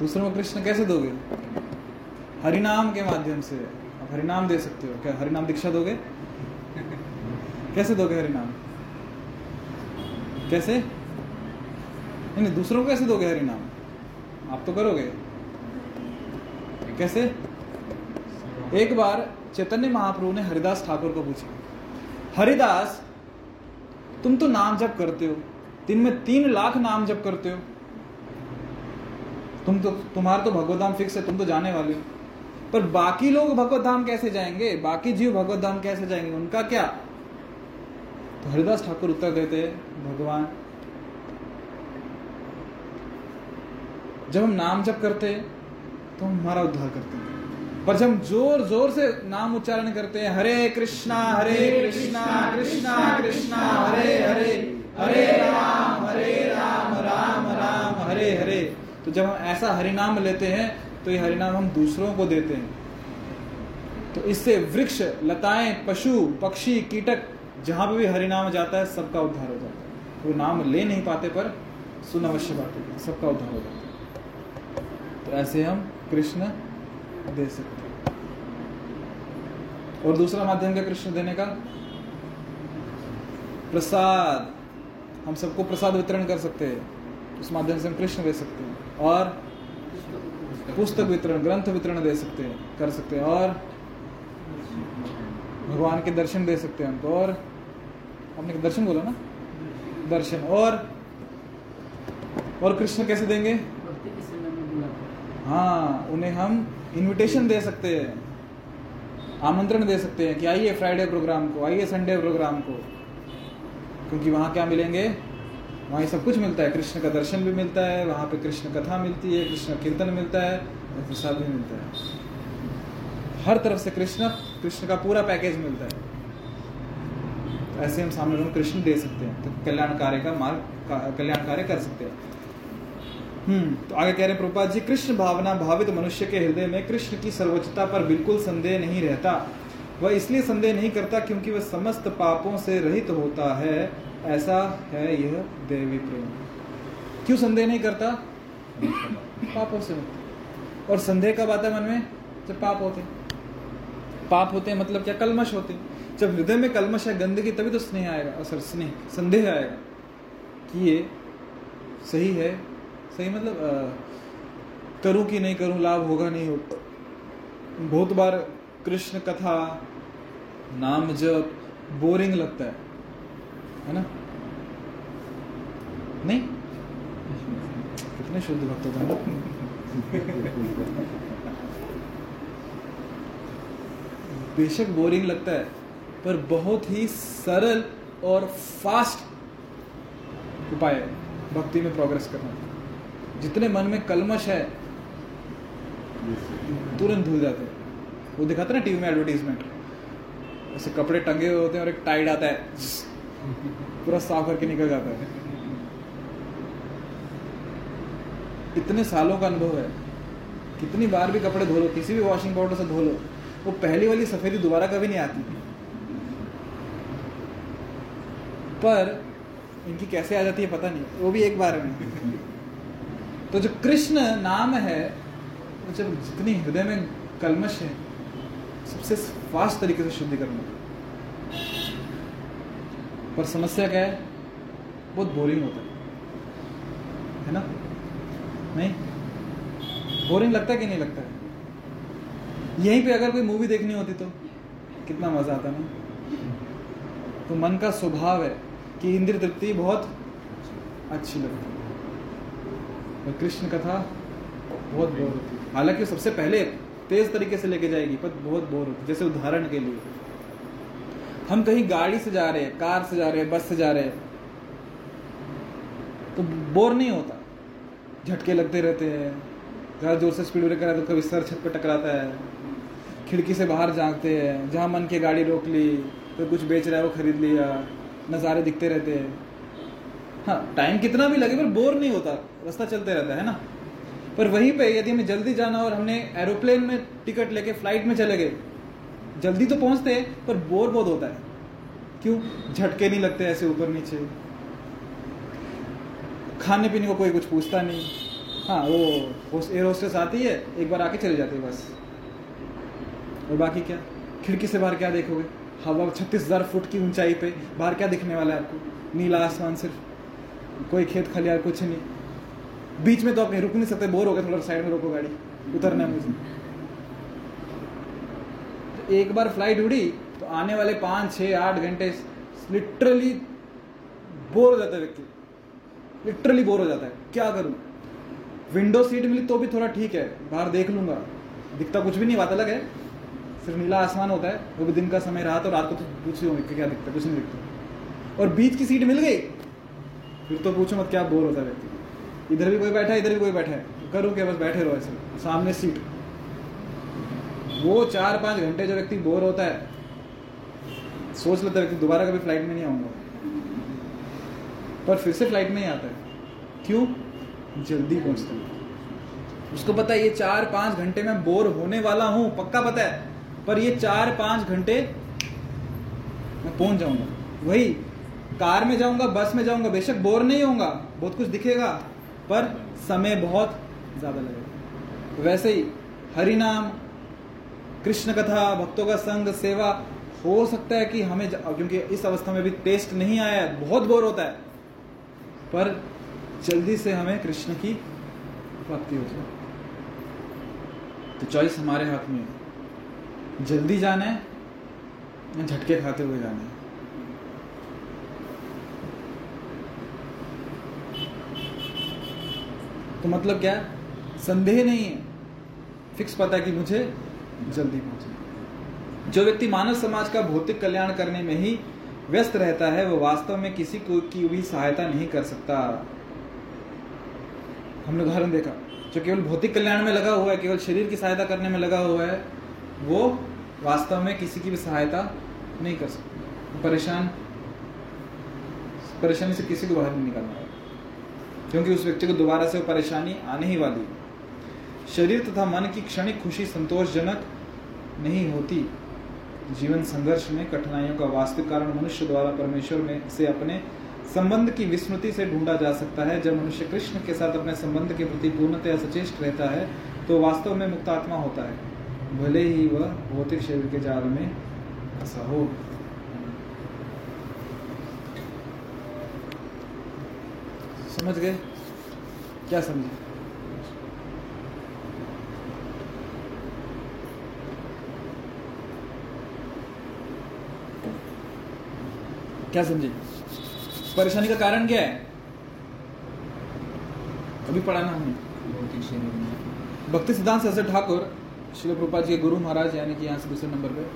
दूसरों को कृष्ण कैसे दोगे? हरिनाम के माध्यम से। आप हरिनाम दे सकते हो। क्या हरिनाम दीक्षा दोगे? कैसे दोगे हरिनाम? कैसे? नहीं नहीं, दूसरों को कैसे दोगे हरिनाम आप तो करोगे। कैसे? एक बार चैतन्य महाप्रभु ने हरिदास ठाकुर को पूछा, हरिदास, तुम तो नाम जप करते हो, दिन में तीन लाख नाम जप करते हो। तुम तो तुम्हारा तो भगवत धाम फिक्स है, तुम तो जाने वाले हो। पर बाकी लोग भगवत धाम कैसे जाएँगे? बाकी जीव भगवत धाम कैसे जाएँगे? उनका क्या तो हरिदास ठाकुर उत्तर देते भगवान। जब हम नाम जप करते तो हम हमारा उद्धार करते हैं। पर जब हम ज़ोर ज़ोर से नाम उच्चारण करते हैं, हरे कृष्णा हरे कृष्णा कृष्णा कृष्णा, हरे हरे हरे राम हरे राम राम राम, हरे हरे। तो जब हम ऐसा हरिनाम लेते हैं तो ये हरिनाम हम दूसरों को देते हैं। तो इससे वृक्ष, लताएँ, पशु, पक्षी, कीटक जहाँ भी हरिनाम जाता है, सबका उद्धार हो जाता है। वो नाम ले नहीं पाते, पर सुन अवश्य है, सबका उद्धार हो जाता है। तो ऐसे हम कृष्ण दे सकते हैं। और दूसरा माध्यम क्या कृष्ण देने का? प्रसाद। हम सबको प्रसाद वितरण कर सकते हैं। उस माध्यम से हम कृष्ण दे सकते हैं। और पुस्तक वितरण, ग्रंथ वितरण दे सकते हैं, कर सकते हैं। और भगवान के दर्शन दे सकते हैं हमको। और हमने दर्शन बोला ना? दर्शन। और? और कृष्ण कैसे देंगे? हाँ उन्हें हम इनविटेशन दे सकते हैं। आमंत्रण दे सकते हैं कि आइए फ्राइडे प्रोग्राम को आइए संडे प्रोग्राम को। क्योंकि वहाँ क्या मिलेंगे? वहाँ सब कुछ मिलता है। कृष्ण का दर्शन भी मिलता है वहाँ पे कृष्ण कथा मिलती है कृष्ण कीर्तन मिलता है और प्रसाद भी मिलता है। हर तरफ़ से कृष्ण कृष्ण का पूरा पैकेज मिलता है। ऐसे हम सामने को कृष्ण दे सकते हैं। तो कल्याण कार्य का मार्ग कल्याण कार्य कर सकते हैं। हम्म तो आगे कह रहे हैं, प्रभुपाद जी, कृष्ण भावना भावित मनुष्य के हृदय में कृष्ण की सर्वोच्चता पर बिल्कुल संदेह नहीं रहता। वह इसलिए संदेह नहीं करता क्योंकि वह समस्त पापों से रहित होता है। ऐसा है यह देवी प्रेम। क्यों संदेह नहीं करता? पापों से और संदेह कब आता है मन में? जब पाप होते पाप होते हैं मतलब क्या? कलमश होते हैं। जब हृदय में कलमश है गंदगी तभी तो स्नेह आएगा सर स्नेह, संदेह आएगा कि ये सही है। सही मतलब करूँ कि नहीं करूँ, लाभ होगा नहीं होगा बहुत बार कृष्ण कथा, नाम जब बोरिंग लगता है। है ना? नहीं? कितने शुद्ध भक्त ना? बेशक बोरिंग लगता है। पर बहुत ही सरल और फास्ट उपाय है भक्ति में प्रोग्रेस करना। जितने मन में कलमश है, तुरंत धुल जाते हैं। वो दिखाते ना टीवी में एडवर्टीजमेंट ऐसे कपड़े टंगे हुए होते हैं और एक टाइड आता है, पूरा साफ़ करके निकल जाता है। इतने सालों का अनुभव है। कितनी बार भी कपड़े धो लो, किसी भी वॉशिंग पाउडर से धो लो, वो पहली वाली सफेदी दोबारा कभी नहीं आती। पर इनकी कैसे आ जाती है पता नहीं, वो भी एक बार में। तो जो कृष्ण नाम है जब जितनी हृदय में कलमश है, सबसे फास्ट तरीके से शुद्धि करना पर समस्या क्या है? बहुत बोरिंग होता है। है ना? नहीं? बोरिंग लगता है कि नहीं लगता है? यहीं पे अगर कोई मूवी देखनी होती तो कितना मज़ा आता ना? तो मन का स्वभाव है। कि इंद्र तृप्ति बहुत अच्छी लगती है। और कृष्ण कथा बहुत बोर होती है। हालाँकि सबसे पहले तेज तरीके से लेके जाएगी, पर बहुत बोर होती है। जैसे उदाहरण के लिए, हम कहीं गाड़ी से जा रहे हैं, कार से जा रहे हैं, बस से जा रहे हैं तो बोर नहीं होता। झटके लगते रहते हैं, ज़्यादा ज़ोर से स्पीड ब्रेकर है तो कभी सर छत पे टकराता है, खिड़की से बाहर झांकते हैं, जहाँ मन की गाड़ी रोक ली तो कुछ बेच रहा है, वो खरीद लिया नज़ारे दिखते रहते हैं। हाँ टाइम कितना भी लगे, पर बोर नहीं होता। रास्ता चलते रहता है ना? पर वहीं पे यदि हमें जल्दी जाना और हमने एरोप्लेन में टिकट लेके फ़्लाइट में चले गए, जल्दी तो पहुँचते हैं पर बोर बहुत होता है। क्यों? झटके नहीं लगते ऐसे ऊपर नीचे। खाने पीने को कोई कुछ पूछता नहीं। हाँ वो एयर होस्टेस आती है, एक बार आके चले जाती बस। और बाकी क्या? खिड़की से बाहर क्या देखोगे? हवा छत्तीस हज़ार फुट की ऊंचाई पे। बाहर क्या दिखने वाला है आपको? नीला आसमान सिर्फ़। कोई खेत खलियार कुछ नहीं। बीच में तो आप रुक नहीं सकते, बोर हो गए थोड़ा साइड में रोको गाड़ी। उतरना है मुझे। तो एक बार फ़्लाइट उड़ी तो आने वाले पाँच छः आठ घंटे लिटरली बोर हो जाता है व्यक्ति। लिटरली बोर हो जाता है। क्या करूँ? विंडो सीट मिली तो भी थोड़ा ठीक है। बाहर देख लूँगा। दिखता कुछ भी नहीं, बात अलग है। सिर्फ़ नीला आसमान होता है, वो भी दिन का समय रहा तो रात को तो पूछ हूँ क्या दिखता कुछ नहीं दिखता। और बीच की सीट मिल गई। फिर तो पूछो मत, क्या बोर होता है व्यक्ति इधर भी कोई बैठा है, इधर भी कोई बैठा है। करूँ क्या, बस बैठे रहो ऐसे। सामने सीट। वो चार पाँच घंटे जो व्यक्ति बोर होता है, सोच लेता व्यक्ति, दोबारा कभी फ़्लाइट में नहीं आऊँगा। पर फिर से फ़्लाइट में ही आता है। क्यों? जल्दी पहुँचता है। उसको पता है, ये चार पाँच घंटे में बोर होने वाला हूँ, पक्का पता है? पर ये चार पाँच घंटे मैं पहुँच जाऊँगा। वही, कार में जाऊँगा, बस में जाऊँगा, बेशक बोर नहीं होऊँगा, बहुत कुछ दिखेगा, पर समय बहुत ज़्यादा लगेगा। वैसे ही, हरिनाम, कृष्ण कथा, भक्तों का संग, सेवा, हो सकता है कि हमें क्योंकि इस अवस्था में भी टेस्ट नहीं आया है, बहुत बोर होता है, पर जल्दी से हमें कृष्ण की प्राप्ति हो जाए। तो चॉइस हमारे हाथ में है। जल्दी जाना है, या झटके खाते हुए जाना है। तो मतलब क्या? संदेह नहीं है। फिक्स पता है कि मुझे जल्दी पहुँचे जो व्यक्ति मानव समाज का भौतिक कल्याण करने में ही व्यस्त रहता है, वो वास्तव में किसी को की भी सहायता नहीं कर सकता। हमने उदाहरण देखा, जो केवल भौतिक कल्याण में लगा हुआ है, केवल शरीर की सहायता करने में लगा हुआ है वो वास्तव में किसी की भी सहायता नहीं कर सकता। परेशान, परेशानी से किसी को बाहर नहीं निकालना क्योंकि उस व्यक्ति को दोबारा से वो परेशानी आने ही वाली शरीर तथा मन की क्षणिक खुशी संतोषजनक नहीं होती। जीवन संघर्ष में कठिनाइयों का वास्तविक कारण मनुष्य द्वारा परमेश्वर में से अपने संबंध की विस्मृति से ढूंढा जा सकता है। जब मनुष्य कृष्ण के साथ अपने संबंध के प्रति पूर्णतया सचेष्ट रहता है तो वास्तव में मुक्त आत्मा होता है। भले ही वह भौतिक शरीर के जाल में फंसा हो। समझ गए? क्या समझे? क्या समझे? परेशानी का कारण क्या है? अभी पढ़ाना हमने। भौतिक शरीर में। भक्ति सिद्धांत सरस्वती ठाकुर शिल प्रभुपाद जी के गुरु महाराज, यानी कि यहाँ से दूसरे नंबर पे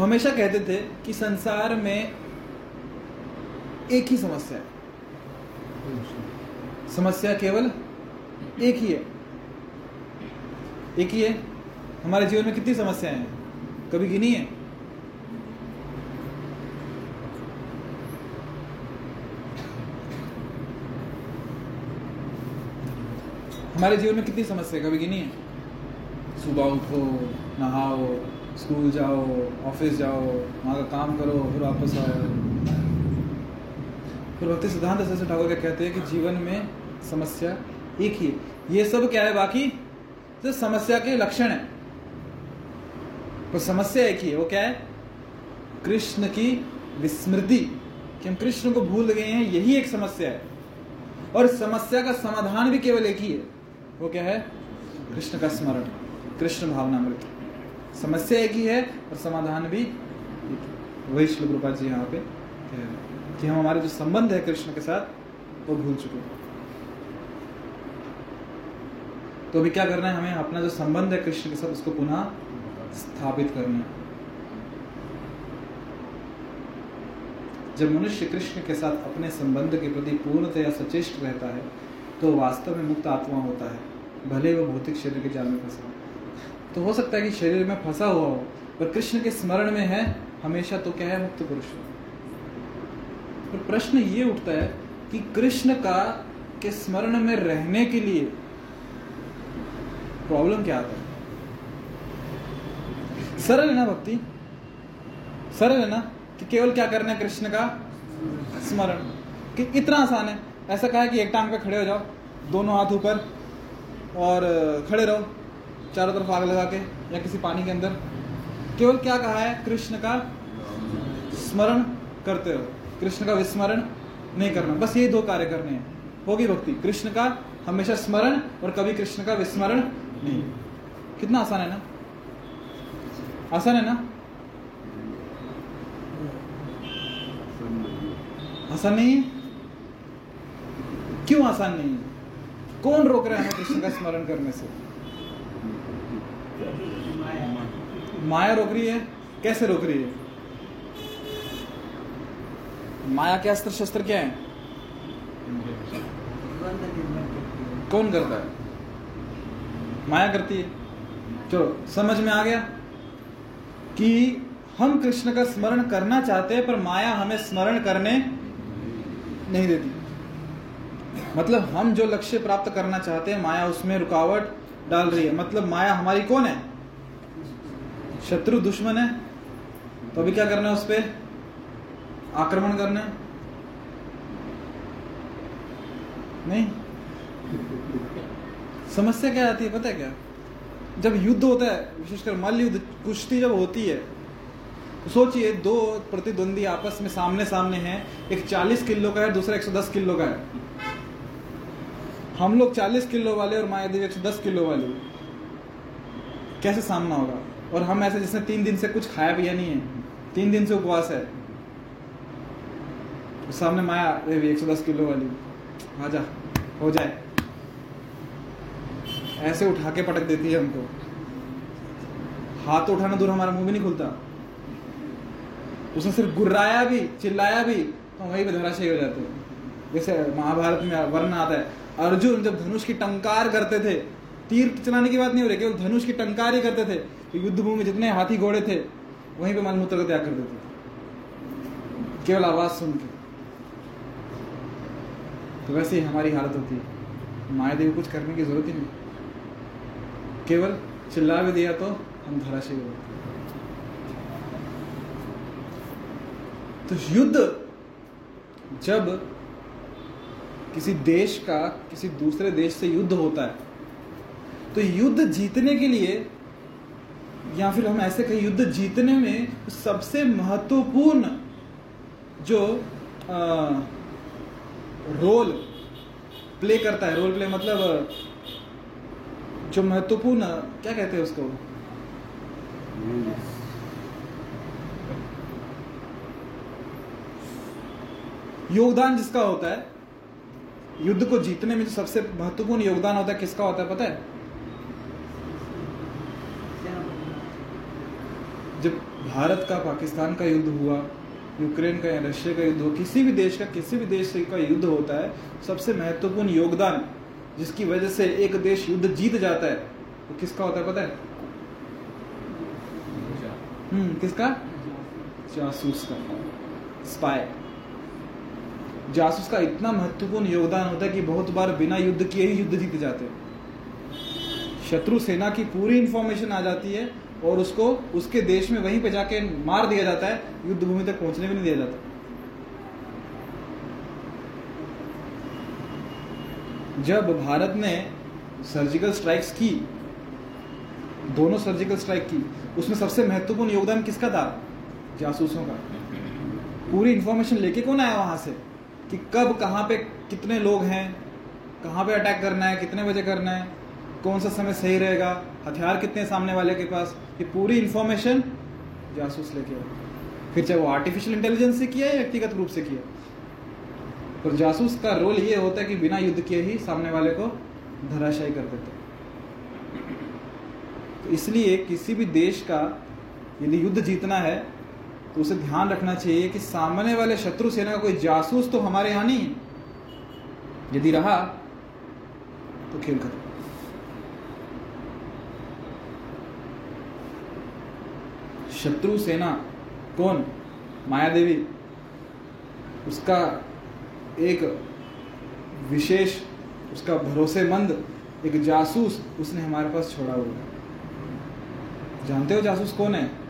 हमेशा कहते थे कि संसार में एक ही समस्या है। समस्या केवल एक ही है। एक ही है? हमारे जीवन में कितनी समस्याएँ हैं? कभी गिनी है? हमारे जीवन में कितनी समस्या है? कभी गिनी है? सुबह उठो, नहाओ, स्कूल जाओ, ऑफ़िस जाओ, वहाँ का काम करो, फिर वापस आओ। फिर भक्ति सिद्धांत सरस्वती ठाकुर क्या कहते हैं कि जीवन में समस्या एक ही ये सब क्या है बाकी? तो समस्या के लक्षण है। तो समस्या एक ही है। वो क्या है? कृष्ण की विस्मृति। कि हम कृष्ण को भूल गए हैं, यही एक समस्या है। और समस्या का समाधान भी केवल एक ही है। वो क्या है? कृष्ण का स्मरण। कृष्ण भावनामृत समस्या एक ही है और समाधान भी वही श्री गुरुपाद जी यहाँ पे कि हम हमारे जो संबंध है कृष्ण के साथ, वो भूल चुके हैं। तो अभी क्या करना है हमें? अपना जो संबंध है कृष्ण के साथ, उसको पुनः स्थापित करना है। जब मनुष्य कृष्ण के साथ अपने संबंध के प्रति पूर्णतया सचेष्ट रहता है तो वास्तव में मुक्त आत्मा होता है, भले वो भौतिक शरीर के जाल में फंसा। तो हो सकता है कि शरीर में फंसा हुआ हो, पर कृष्ण के स्मरण में है, हमेशा तो क्या है, मुक्त पुरुष पर प्रश्न ये उठता है कि कृष्ण का, के स्मरण में रहने के लिए प्रॉब्लम क्या आता है? सरल है ना भक्ति? सरल है ना? कि केवल क्या करना है कृष्ण का? स्मरण। कि इतना आसान है। ऐसा कहा कि एक टांग पे खड़े हो जाओ, दोनों हाथ ऊपर, और खड़े रहो। चारों तरफ़ आग लगा के या किसी पानी के अंदर। केवल क्या कहा है? कृष्ण का स्मरण करते रहो। कृष्ण का विस्मरण नहीं करना। बस ये दो कार्य करने हैं। होगी भक्ति। कृष्ण का हमेशा स्मरण और कभी कृष्ण का विस्मरण नहीं। कितना आसान है ना? आसान है ना? आसान नहीं है? क्यों आसान नहीं है? कौन रोक रहा है कृष्ण का स्मरण करने से? माया रोक रही है? कैसे रोक रही है? माया के अस्त्र शस्त्र क्या है? कौन करता है? माया करती है। चलो, समझ में आ गया? कि हम कृष्ण का स्मरण करना चाहते हैं, पर माया हमें स्मरण करने नहीं देती। मतलब हम जो लक्ष्य प्राप्त करना चाहते हैं, माया, उसमें रुकावट डाल रही है। मतलब माया हमारी कौन है? शत्रु, दुश्मन है। तो अभी क्या करना है उस पर आक्रमण करना है। नहीं? समस्या क्या आती है, पता है क्या? जब युद्ध होता है, विशेषकर मल्ल युद्ध, कुश्ती जब होती है तो सोचिए, दो प्रतिद्वंदी आपस में सामने सामने हैं, एक 40 किलो का है, दूसरा 110 किलो का है। हम लोग 40 किलो वाले और माया देवी 110 किलो वाले। कैसे सामना होगा? और हम ऐसे जिसने तीन दिन से कुछ खाया पिया नहीं है, तीन दिन से उपवास है। तो सामने माया देवी 110 किलो वाली। आजा हो जाए। ऐसे उठा के पटक देती है हमको। हाथ उठाना दूर हमारा मुँह भी नहीं खुलता। उसने सिर्फ़ गुर्राया भी, चिल्लाया भी तो वहीं पे धराशयी हो जाते हैं। जैसे महाभारत में वर्ण आता है। अर्जुन जब धनुष की टंकार करते थे, तीर चलाने की बात नहीं हो रही, केवल धनुष की टंकार ही करते थे तो युद्ध भूमि में जितने हाथी घोड़े थे, वहीं पे मलमूत्र का त्याग कर देते थे। केवल आवाज़ सुन के। तो वैसे ही हमारी हालत होती है। माया देवी कुछ करने की ज़रूरत ही नहीं। केवल चिल्ला भी दिया तो हम धराशयी हो। तो युद्ध जब किसी देश का किसी दूसरे देश से युद्ध होता है। तो युद्ध जीतने के लिए या फिर हम ऐसे कहें युद्ध जीतने में सबसे महत्वपूर्ण जो आ, रोल प्ले करता है रोल प्ले मतलब जो महत्वपूर्ण क्या कहते हैं उसको? योगदान जिसका होता है युद्ध को जीतने में जो सबसे महत्वपूर्ण योगदान होता है किसका होता है पता है? जब भारत का पाकिस्तान का युद्ध हुआ यूक्रेन का या रशिया का युद्ध हुआ किसी भी देश का किसी भी देश का युद्ध होता है सबसे महत्वपूर्ण योगदान जिसकी वजह से एक देश युद्ध जीत जाता है वो तो किसका होता है पता है? हम्म किसका? जासूस का। स्पाई। जासूस का इतना महत्वपूर्ण योगदान होता है कि बहुत बार बिना युद्ध किए ही युद्ध जीत जाते हैं। शत्रु सेना की पूरी इंफॉर्मेशन आ जाती है और उसको, उसके देश में वहीं पे जाके मार दिया जाता है, युद्ध भूमि तक पहुँचने भी नहीं दिया जाता। जब भारत ने सर्जिकल स्ट्राइक्स की, दोनों सर्जिकल स्ट्राइक की, उसमें सबसे महत्वपूर्ण योगदान किसका था? जासूसों का। पूरी इंफॉर्मेशन लेके कौन आया वहाँ से? कि कब कहाँ पे कितने लोग हैं, कहाँ पे अटैक करना है, कितने बजे करना है, कौन सा समय सही रहेगा, हथियार कितने सामने वाले के पास, ये पूरी इंफॉर्मेशन जासूस लेके आए। फिर चाहे वो आर्टिफिशियल इंटेलिजेंस से किया या व्यक्तिगत रूप से किया और जासूस का रोल ये होता है कि बिना युद्ध किए ही सामने वाले को धराशायी कर देते तो इसलिए किसी भी देश का यदि युद्ध जीतना है तो उसे ध्यान रखना चाहिए कि सामने वाले शत्रु सेना का कोई जासूस तो हमारे यहाँ नहीं यदि रहा तो खेल खत्म शत्रु सेना कौन? माया देवी उसका एक विशेष, उसका भरोसेमंद एक जासूस उसने हमारे पास छोड़ा हुआ है। जानते हो जासूस कौन है?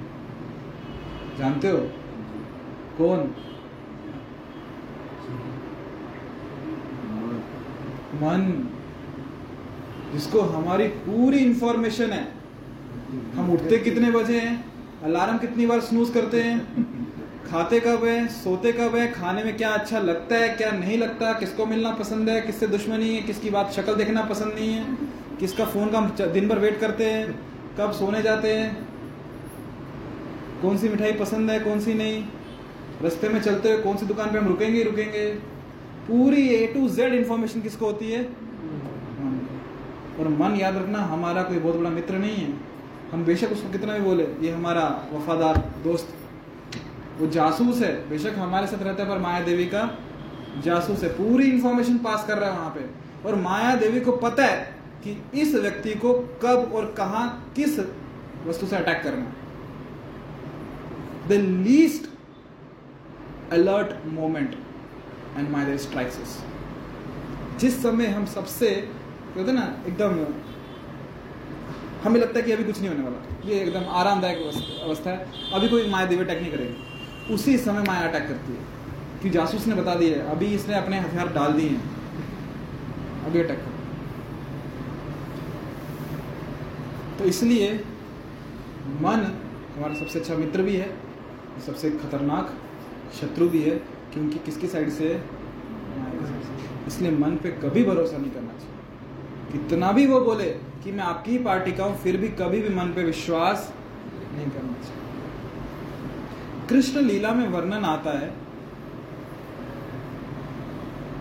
जानते हो? कौन? मन। जिसको हमारी पूरी इंफॉर्मेशन है। हम उठते कितने बजे हैं? अलार्म कितनी बार स्नूज करते हैं? खाते कब है? सोते कब है? खाने में क्या अच्छा लगता है, क्या नहीं लगता? किसको मिलना पसंद है? किससे दुश्मनी है? किसकी बात शक्ल देखना पसंद नहीं है? किसका फ़ोन का दिन भर वेट करते हैं? कब सोने जाते हैं? कौन सी मिठाई पसंद है, कौन सी नहीं? रास्ते में चलते हुए कौन सी दुकान पे हम रुकेंगे रुकेंगे। पूरी ए टू जेड इंफॉर्मेशन किसको होती है? और मन याद रखना, हमारा कोई बहुत बड़ा मित्र नहीं है। हम बेशक उसको कितना भी बोले, ये हमारा वफादार दोस्त। वो जासूस है, बेशक हमारे साथ रहता है, पर माया देवी का जासूस है। पूरी इंफॉर्मेशन पास कर रहा है वहाँ पे। और माया देवी को पता है कि इस व्यक्ति को कब और कहा किस वस्तु से अटैक करना the least alert moment and my devi strikes जिस समय हम सबसे कहते ना, एकदम, हमें लगता है कि अभी कुछ नहीं होने वाला। ये एकदम आरामदायक अवस्था है। अभी कोई माया देवी अटैक नहीं करेगी। उसी समय माया अटैक करती है। कि जासूस ने बता दिया है, अभी इसने अपने हथियार डाल दिए हैं। अभी अटैक कर। तो इसलिए मन हमारा सबसे अच्छा मित्र भी है। सबसे खतरनाक शत्रु भी है, क्योंकि किसकी साइड से? इसलिए मन पे कभी भरोसा नहीं करना चाहिए। कितना भी वो बोले कि मैं आपकी ही पार्टी का हूँ, फिर भी कभी भी मन पे विश्वास नहीं करना चाहिए। कृष्ण लीला में वर्णन आता है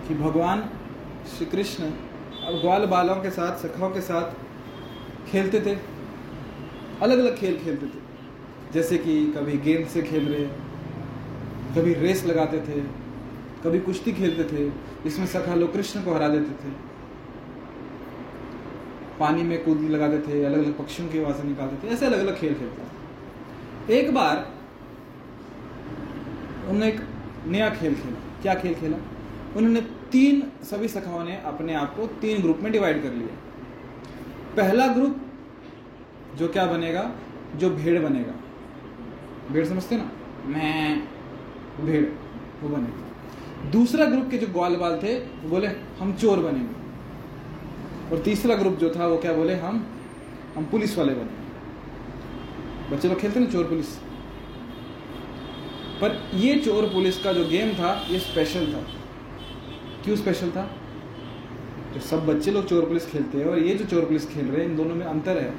कि भगवान श्री कृष्ण अब ग्वाल बालों के साथ, सखाओं के साथ खेलते थे। अलग अलग खेल खेलते थे। जैसे कि कभी गेंद से खेल रहे, कभी रेस लगाते थे, कभी कुश्ती खेलते थे, इसमें सखा लोग कृष्ण को हरा देते थे। पानी में कूद लगाते थे अलग अलग पक्षियों की आवाज़ें निकालते थे, ऐसे अलग अलग खेल खेलते थे। एक बार उन्होंने एक नया खेल खेला। क्या खेल खेला? उन्होंने तीन, सभी सखाओं ने अपने आप को तीन ग्रुप में डिवाइड कर लिया। पहला ग्रुप जो क्या बनेगा? जो भेड़ बनेगा। भेड़ समझते ना? मैं भेड़, वो बने। दूसरा ग्रुप के जो ग्वाल बाल थे, वो बोले, हम चोर बनेंगे। और तीसरा ग्रुप जो था, वो क्या बोले, हम हम पुलिस वाले बने। बच्चे लोग खेलते ना, चोर पुलिस? पर ये चोर पुलिस का जो गेम था, ये स्पेशल था। क्यों स्पेशल था? तो सब बच्चे लोग चोर पुलिस खेलते हैं और ये जो चोर पुलिस खेल रहे हैं, इन दोनों में अंतर है।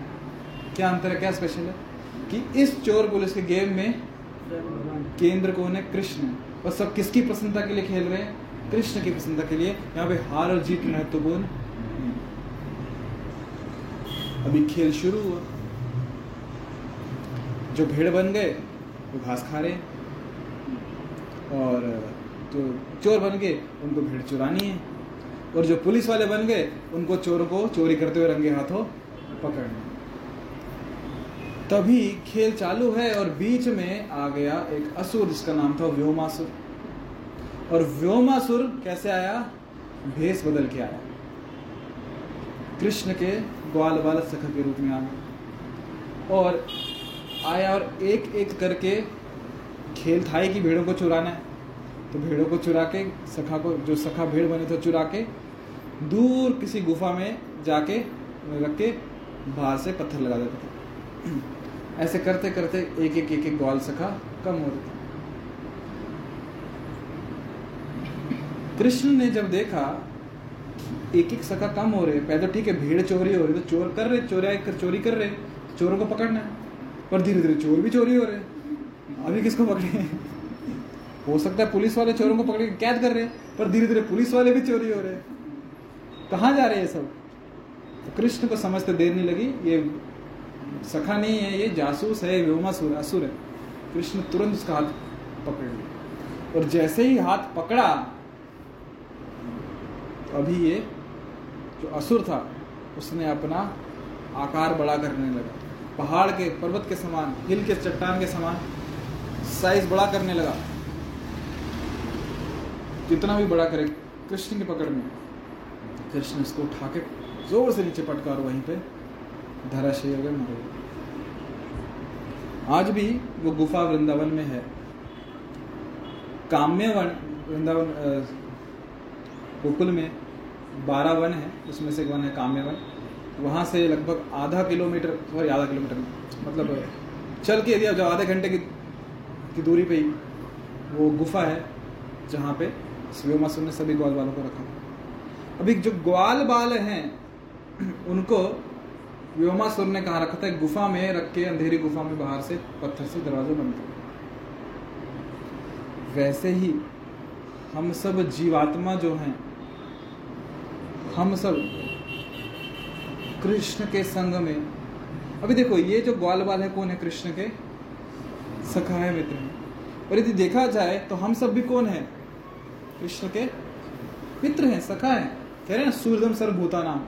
क्या अंतर है? क्या स्पेशल है? कि इस चोर पुलिस के गेम में केंद्र कौन है? कृष्ण। और सब किसकी प्रसन्नता के लिए खेल रहे हैं? कृष्ण की प्रसन्नता के लिए। यहाँ पे हार और जीत महत्वपूर्ण। अभी खेल शुरू हुआ। जो भेड़ बन गए, वो घास खा रहे और, जो चोर बन गए, उनको भेड़ चुरानी है। और जो पुलिस वाले बन गए, उनको चोरों को चोरी करते हुए रंगे हाथों पकड़ना। तभी खेल चालू है और बीच में आ गया एक असुर, जिसका नाम था व्योमासुर। और व्योमासुर कैसे आया? भेष बदल के आया। कृष्ण के ग्वाल बाल सखा के रूप में आ आया। और आया और एक एक करके खेल था कि भेड़ों को चुराना है। तो भेड़ों को चुरा के, सखा को, जो सखा भेड़ बने थे, चुरा के दूर किसी गुफा में जाके, रख के बाहर से पत्थर लगा देते थे। ऐसे करते करते एक एक एक एक ग्वाल सखा कम हो रही। कृष्ण ने जब देखा, एक एक सखा कम हो रहे, पहले तो ठीक है, भीड़ चोरी हो रही तो चोर कर रहे, चोरी कर चोरी कर रहे, चोरों को पकड़ना है। पर धीरे धीरे चोर भी चोरी हो रहे अभी किसको पकड़े हो? सकता है पुलिस वाले चोरों को पकड़ के कैद कर रहे पर धीरे धीरे पुलिस वाले भी चोरी हो रहे कहाँ जा रहे हैं सब? तो कृष्ण को समझते देर नहीं लगी, ये सखा नहीं है ये जासूस है व्योमासुर असुर है। कृष्ण तुरंत उसका हाथ पकड़ लिया। और जैसे ही हाथ पकड़ा तो अभी ये जो असुर था, उसने अपना आकार बड़ा करने लगा। पहाड़ के, पर्वत के समान, हिल के, चट्टान के समान साइज़ बड़ा करने लगा। जितना भी बड़ा करे, कृष्ण की पकड़ में, कृष्ण इसको उठा के ज़ोर से नीचे पटका और वहीं पे धराशयी हो। गए मर आज भी वो गुफा वृंदावन में है। काम्य वन वृंदावन गोकुल में बारह वन है उसमें से एक वन है काम्य वन। वहाँ से लगभग आधा किलोमीटर सॉरी आधा किलोमीटर मतलब चल के यदि आप जाओ आधे घंटे की, की दूरी पे ही वो गुफा है जहाँ पे शिवमासुर ने सभी ग्वाल बालों को रखा। अभी जो ग्वाल बाल हैं उनको व्योमासुर ने कहा रखा था गुफा में रख के अंधेरी गुफा में बाहर से पत्थर से दरवाजे बंद कर। वैसे ही हम सब जीवात्मा जो हैं, हम सब कृष्ण के संग में, अभी देखो, ये जो ग्वाल बाल है, कौन है कृष्ण के? सखा है मित्र हैं। और यदि देखा जाए तो हम सब भी कौन है? कृष्ण के मित्र हैं, सखा है। कह रहे हैं, सूर्यदम सर्वभूता नाम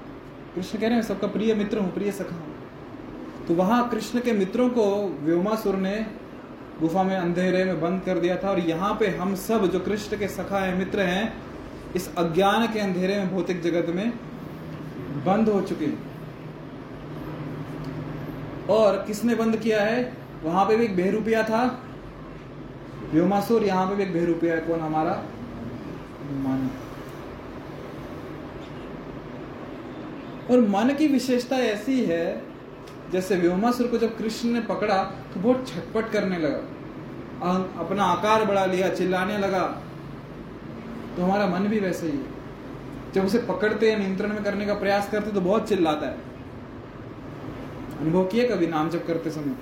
कृष्ण कह रहे हैं, सबका प्रिय मित्र हूँ, प्रिय सखा हूँ। तो वहाँ कृष्ण के मित्रों को व्योमासुर ने गुफा में, अंधेरे में बंद कर दिया था, और यहाँ पे हम सब जो कृष्ण के सखा है, मित्र हैं, इस अज्ञान के अंधेरे में, भौतिक जगत में बंद हो चुके और किसने बंद किया है? वहाँ पे भी एक बेहरूपिया था। व्योमासुर, यहाँ पे भी एक बेहरूपिया है, कौन? हमारा मन और मन की विशेषता ऐसी है, जैसे व्योमासुर को जब कृष्ण ने पकड़ा तो बहुत छटपट करने लगा। अपना आकार बढ़ा लिया, चिल्लाने लगा। तो हमारा मन भी वैसे ही है। जब उसे पकड़ते हैं, नियंत्रण में करने का प्रयास करते तो बहुत चिल्लाता है। अनुभव किए कभी नाम जब करते समय?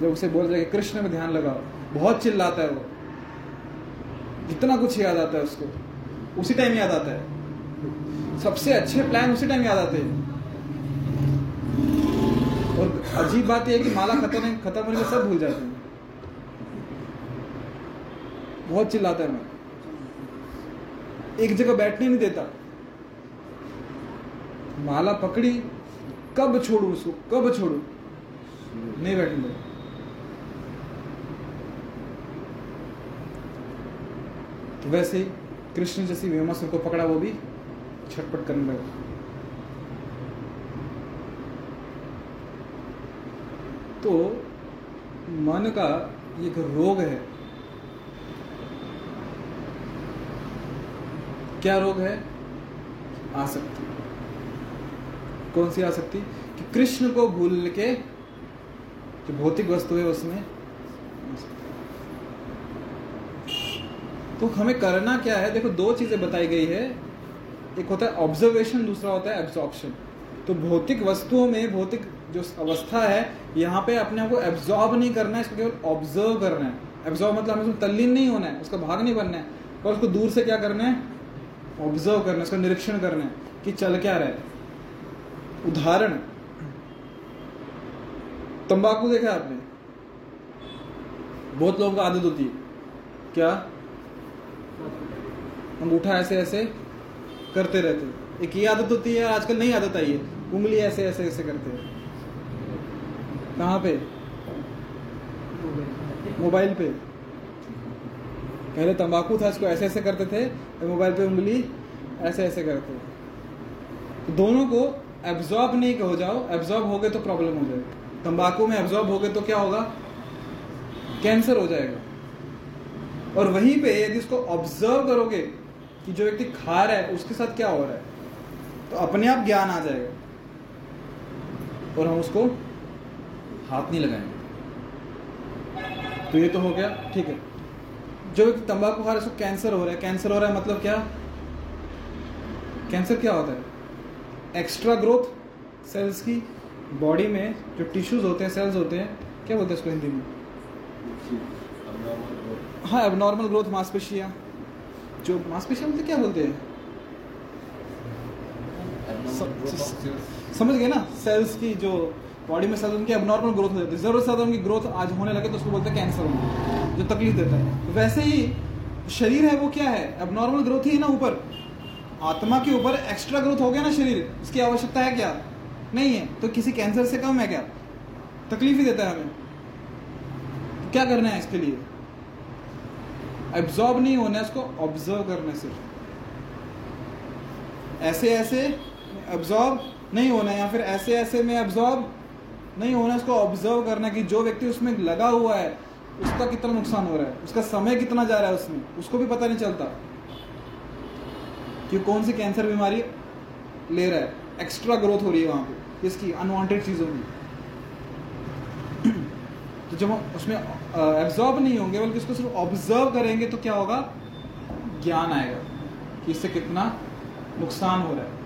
जब उसे बोल रहे कृष्ण में ध्यान लगाओ, बहुत चिल्लाता है वो। जितना कुछ याद आता है उसको। उसी टाइम याद आता है। सबसे अच्छे प्लान उसी टाइम याद आते हैं। और अजीब बात यह है कि माला खत्म खत्म होने में सब भूल जाते हैं। बहुत चिल्लाता है मैं। एक जगह बैठने नहीं देता। माला पकड़ी, कब छोड़ू उसको? कब छोड़ू? नहीं बैठने देता। तो वैसे कृष्ण जैसी व्योमासुर को पकड़ा वो भी। छटपट करने लगा। तो मन का एक रोग है। क्या रोग है? आसक्ति। कौन सी आसक्ति? कि कृष्ण को भूल के जो भौतिक वस्तु है उसमें तो हमें करना क्या है? देखो, दो चीज़ें बताई गई है। एक होता है ऑब्जर्वेशन दूसरा होता है एब्जॉर्प्शन तो भौतिक वस्तुओं में भौतिक जो अवस्था है, यहाँ पे अपने आप को एब्जॉर्ब नहीं करना है, इसको केवल ऑब्ज़र्व करना है. एब्जॉर्ब मतलब हमें उसमें तल्लीन नहीं होना है, उसका भाग नहीं बनना है. और उसको दूर से क्या करना है? ऑब्ज़र्व करना है, उसका निरीक्षण करना है कि चल क्या रहा उदाहरण. तंबाकू देखा आपने? बहुत लोगों को आदत होती है. क्या? अंगूठा ऐसे ऐसे करते रहते हैं। एक ये आदत होती है, आजकल नहीं आदत आई है। उंगली ऐसे ऐसे ऐसे करते हैं। कहाँ पे? मोबाइल पे। पहले तंबाकू था, इसको ऐसे ऐसे करते थे मोबाइल पे उंगली ऐसे ऐसे करते तो दोनों को एब्जॉर्ब नहीं हो जाओ एब्जॉर्ब हो गए तो प्रॉब्लम हो जाएगी। तंबाकू में एब्जॉर्ब हो गए तो क्या होगा? कैंसर हो जाएगा। और वहीं पे यदि इसको ऑब्ज़र्व करोगे कि जो व्यक्ति खा रहा है उसके साथ क्या हो रहा है? तो अपने आप ज्ञान आ जाएगा। और हम उसको हाथ नहीं लगाएँगे। तो ये तो हो गया ठीक है। जो व्यक्ति तंबाकू खा रहा है उसको कैंसर हो रहा है। कैंसर हो रहा है मतलब क्या? कैंसर क्या होता है? एक्स्ट्रा ग्रोथ सेल्स की बॉडी में जो टिश्यूज होते हैं सेल्स होते हैं क्या बोलते हैं इसको हिंदी में? हाँ एबनॉर्मल ग्रोथ मांसपेशियाँ। जो मांसपेशियाँ बोलते क्या बोलते हैं? समझ गए ना? सेल्स की जो बॉडी में सेल्स उनकी एबनॉर्मल ग्रोथ हो जाती है। ज़रूरत से ज़्यादा उनकी ग्रोथ आज होने लगे तो उसको बोलते हैं कैंसर होना जो तकलीफ़ देता है। वैसे ही शरीर है वो क्या है? एबनॉर्मल ग्रोथ ही है ना ऊपर। आत्मा के ऊपर एक्स्ट्रा ग्रोथ हो गया ना शरीर इसकी आवश्यकता है क्या? नहीं है। तो किसी कैंसर से कम है क्या? तकलीफ़ ही देता है हमें। तो क्या करना है इसके लिए? एब्जॉर्ब नहीं होना है उसको ऑब्ज़र्व करना सिर्फ़। ऐसे ऐसे एब्जॉर्ब नहीं होना या फिर ऐसे ऐसे में एब्जॉर्ब नहीं होना उसको ऑब्ज़र्व करना कि जो व्यक्ति उसमें लगा हुआ है, उसका कितना नुकसान हो रहा है, उसका समय कितना जा रहा है उसमें, उसको भी पता नहीं चलता कि कौन सी कैंसर बीमारी ले रहा है। एक्स्ट्रा ग्रोथ हो रही है वहाँ पे इसकी अनवांटेड चीज़ों की तो जब उसमें एब्जॉर्ब नहीं होंगे, बल्कि उसको सिर्फ़ ऑब्ज़र्व करेंगे तो क्या होगा? ज्ञान आएगा कि इससे कितना नुकसान हो रहा है।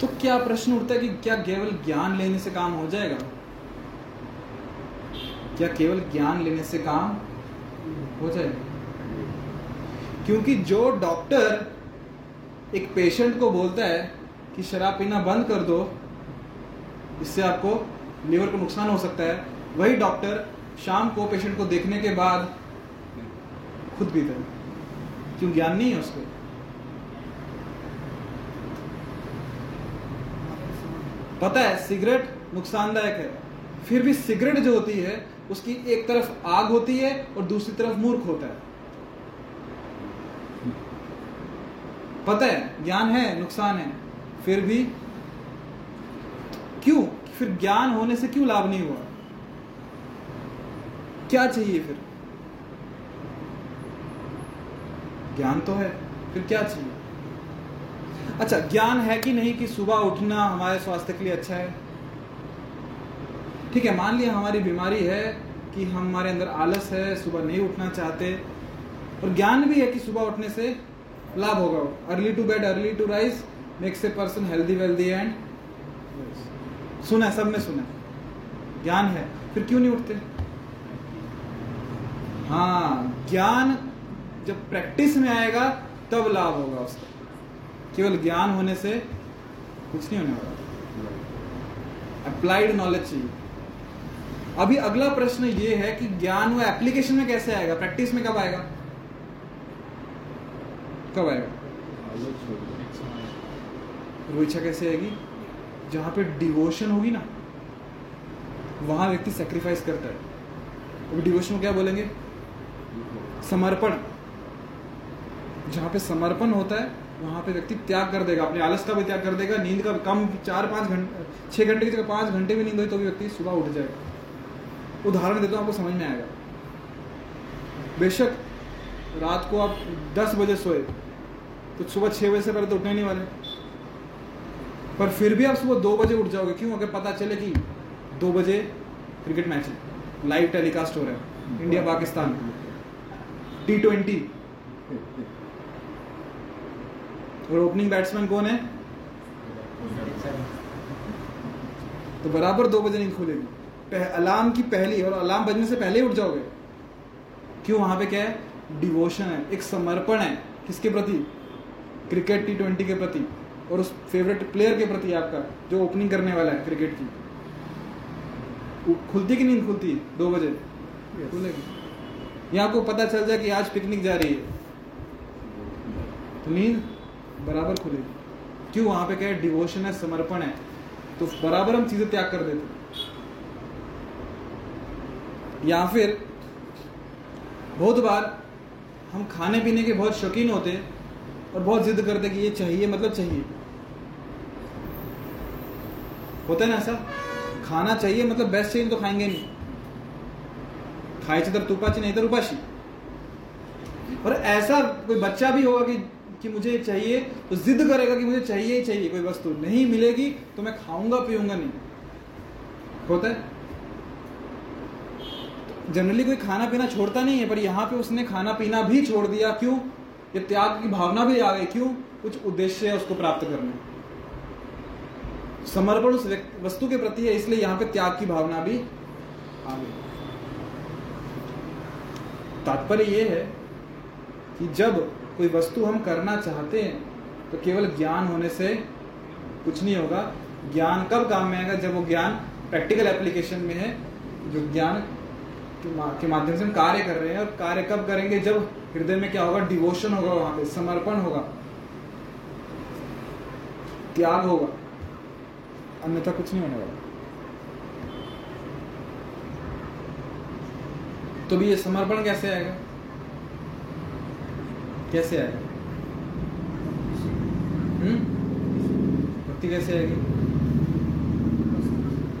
तो क्या प्रश्न उठता है कि क्या केवल ज्ञान लेने से काम हो जाएगा? क्या केवल ज्ञान लेने से काम हो जाएगा? क्योंकि जो डॉक्टर एक पेशेंट को बोलता है कि शराब पीना बंद कर दो, इससे आपको लीवर को नुकसान हो सकता है। वही डॉक्टर शाम को पेशेंट को देखने के बाद खुद पीता है क्यों ज्ञान नहीं है उसको पता है, सिगरेट नुकसानदायक है। फिर भी सिगरेट जो होती है, उसकी एक तरफ़ आग होती है और दूसरी तरफ़ मूर्ख होता है। पता है, ज्ञान है, नुकसान है। फिर भी क्यों? फिर ज्ञान होने से क्यों लाभ नहीं हुआ? क्या चाहिए फिर? ज्ञान तो है, फिर क्या चाहिए? अच्छा ज्ञान है कि नहीं कि सुबह उठना हमारे स्वास्थ्य के लिए अच्छा है? ठीक है, मान लिया हमारी बीमारी है कि हमारे अंदर आलस है, सुबह नहीं उठना चाहते, और ज्ञान भी है कि सुबह उठने से लाभ होगा। Early to bed early to rise makes a person healthy wealthy and सुना है सबने सुना। है ज्ञान है फिर क्यों नहीं उठते? हाँ ज्ञान जब प्रैक्टिस में आएगा तब लाभ होगा उसका। केवल ज्ञान होने से कुछ नहीं होने वाला। अप्लाइड नॉलेज चाहिए। अभी अगला प्रश्न ये है कि ज्ञान वो एप्लीकेशन में कैसे आएगा? प्रैक्टिस में कब आएगा? कब आएगा? वो इच्छा कैसे आएगी? जहाँ पे डिवोशन होगी ना, वहाँ व्यक्ति सेक्रीफाइस करता है। तो डिवोशन को क्या बोलेंगे? समर्पण। जहाँ पे समर्पण होता है, वहाँ पे व्यक्ति त्याग कर देगा, अपने आलस का भी त्याग कर देगा, नींद का कम चार पाँच घंटे छह घंटे की जगह पाँच घंटे भी नींद हुई तो भी व्यक्ति सुबह उठ जाएगा। उदाहरण देता हूँ, आपको समझ में आएगा। बेशक रात को आप दस बजे सोए तो सुबह छः बजे से पहले तो उठने नहीं वाले। पर फिर भी आप सुबह दो बजे उठ जाओगे। क्यों? अगर पता चले कि दो बजे क्रिकेट मैच है। लाइव टेलीकास्ट हो रहा है। इंडिया पाकिस्तान टी ट्वेंटी और ओपनिंग बैट्समैन कौन है? तो बराबर दो बजे नहीं खुलेगी। अलार्म की पहली और अलार्म बजने से पहले ही उठ जाओगे। क्यों? वहाँ पे क्या है? डिवोशन है। एक समर्पण है। किसके प्रति? क्रिकेट टी ट्वेंटी के प्रति। और उस फेवरेट प्लेयर के प्रति आपका जो ओपनिंग करने वाला है क्रिकेट की। खुलती कि नींद खुलती? दो बजे? खुलेगी। यहाँ को पता चल जाए कि आज पिकनिक जा रही है। तो नींद बराबर खुलेगी। क्यों? वहाँ पे क्या है? डिवोशन है समर्पण है। तो बराबर हम चीज़ें त्याग कर देते या फिर बहुत बार हम खाने पीने के बहुत शौकीन होते और बहुत जिद करते कि ये चाहिए मतलब चाहिए। होता है ना ऐसा? खाना चाहिए मतलब बेस्ट चाहिए तो खाएँगे नहीं। खाए तर तुपाची नहीं तो उपाशी। और ऐसा कोई बच्चा भी होगा कि कि मुझे चाहिए तो जिद करेगा कि मुझे चाहिए ही चाहिए, कोई वस्तु नहीं मिलेगी तो मैं खाऊँगा, पीऊँगा नहीं। होता है? जनरली कोई खाना पीना छोड़ता नहीं है, पर यहाँ पे उसने खाना पीना भी छोड़ दिया, क्यों? ये त्याग की भावना भी आ गई, क्यों? कुछ उद्देश्य है उसको प्राप्त करने। समर्पण उस वस्तु के प्रति है, इसलिए यहाँ पे त्याग की भावना भी आ गई तात्पर्य यह है कि जब कोई वस्तु हम करना चाहते हैं तो केवल ज्ञान होने से कुछ नहीं होगा। ज्ञान कब काम में आएगा? जब वो ज्ञान प्रैक्टिकल एप्लीकेशन में है, जो ज्ञान के माध्यम से हम कार्य कर रहे हैं। और कार्य कब करेंगे? जब हृदय में क्या होगा? डिवोशन होगा वहाँ पे, समर्पण होगा। त्याग होगा। अन्यथा कुछ नहीं होने वाला। तो भी ये समर्पण कैसे आएगा? कैसे आएगा? हम्म? भक्ति कैसे आएगी?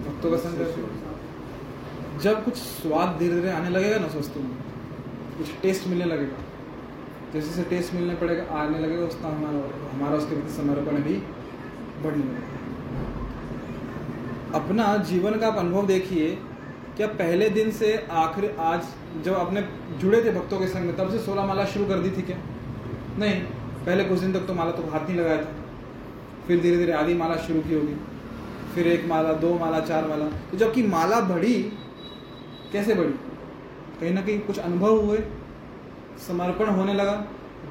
भक्तों का संग जब कुछ स्वाद धीरे धीरे आने लगेगा ना उस वस्तु में कुछ टेस्ट मिलने लगेगा। जैसे जैसे टेस्ट मिलने पड़ेगा, आने लगेगा उतना हमारा हमारा उसके प्रति समर्पण भी बढ़ने लगेगा। अपना जीवन का आप अनुभव देखिए क्या पहले दिन से आखिर आज जब आपने जुड़े थे भक्तों के संग में, तब से सोलह माला शुरू कर दी थी क्या? नहीं, पहले कुछ दिन तक तो माला तो हाथ नहीं लगाया था। फिर धीरे धीरे आधी माला शुरू की होगी, फिर एक माला, दो माला, चार माला। तो जबकि माला बढ़ी, कैसे बढ़ी? कहीं ना कहीं कुछ अनुभव हुए, समर्पण होने लगा।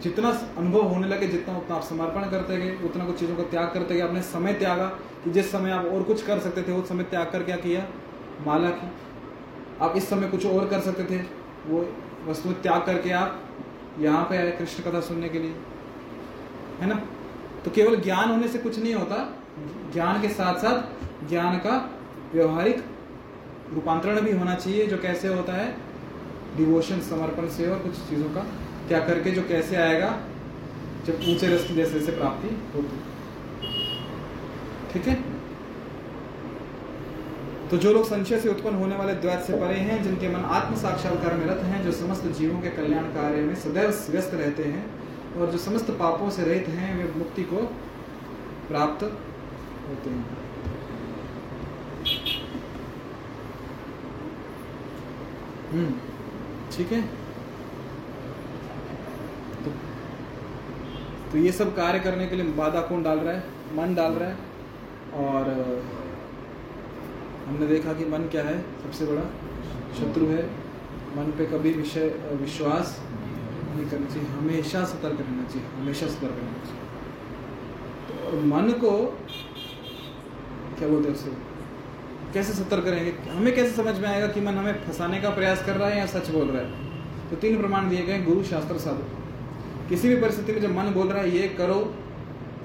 जितना अनुभव होने लगे, जितना उतना आप समर्पण करते गए, उतना कुछ चीज़ों का त्याग करते गए, आपने समय त्यागा कि जिस समय आप और कुछ कर सकते थे, उस समय त्याग कर क्या किया? माला की। आप इस समय कुछ और कर सकते थे, वो वस्तु त्याग करके आप यहाँ पे आए कृष्ण कथा सुनने के लिए। है ना? तो केवल ज्ञान होने से कुछ नहीं होता। ज्ञान के साथ साथ ज्ञान का व्यवहारिक रूपांतरण भी होना चाहिए, जो कैसे होता है? डिवोशन, समर्पण से और कुछ चीज़ों का क्या करके जो कैसे आएगा? जब ऊँचे रस्ते जैसे जैसे प्राप्ति होती ठीक है? तो जो लोग संशय से उत्पन्न होने वाले द्वैत से परे हैं जिनके मन आत्म साक्षात्कार में रत हैं जो समस्त जीवों के कल्याण कार्य में सदैव व्यस्त रहते हैं और जो समस्त पापों से रहित हैं वे मुक्ति को प्राप्त होते हैं। हम्म ठीक है? तो, तो ये सब कार्य करने के लिए बाधा कौन डाल रहा है? मन डाल रहा है? और हमने देखा कि मन क्या है, सबसे बड़ा? शत्रु है। मन पे कभी विषय विश्वास नहीं करना चाहिए। हमेशा सतर्क रहना चाहिए। हमेशा सतर्क रहना चाहिए। तो मन को, क्या बोलते हैं उससे कैसे सतर्क रहेंगे? हमें कैसे समझ में आएगा कि मन हमें फंसाने का प्रयास कर रहा है या सच बोल रहा है? तो तीन प्रमाण दिए गए गुरु, शास्त्र, साधु। किसी भी परिस्थिति में जब मन बोल रहा है, ये करो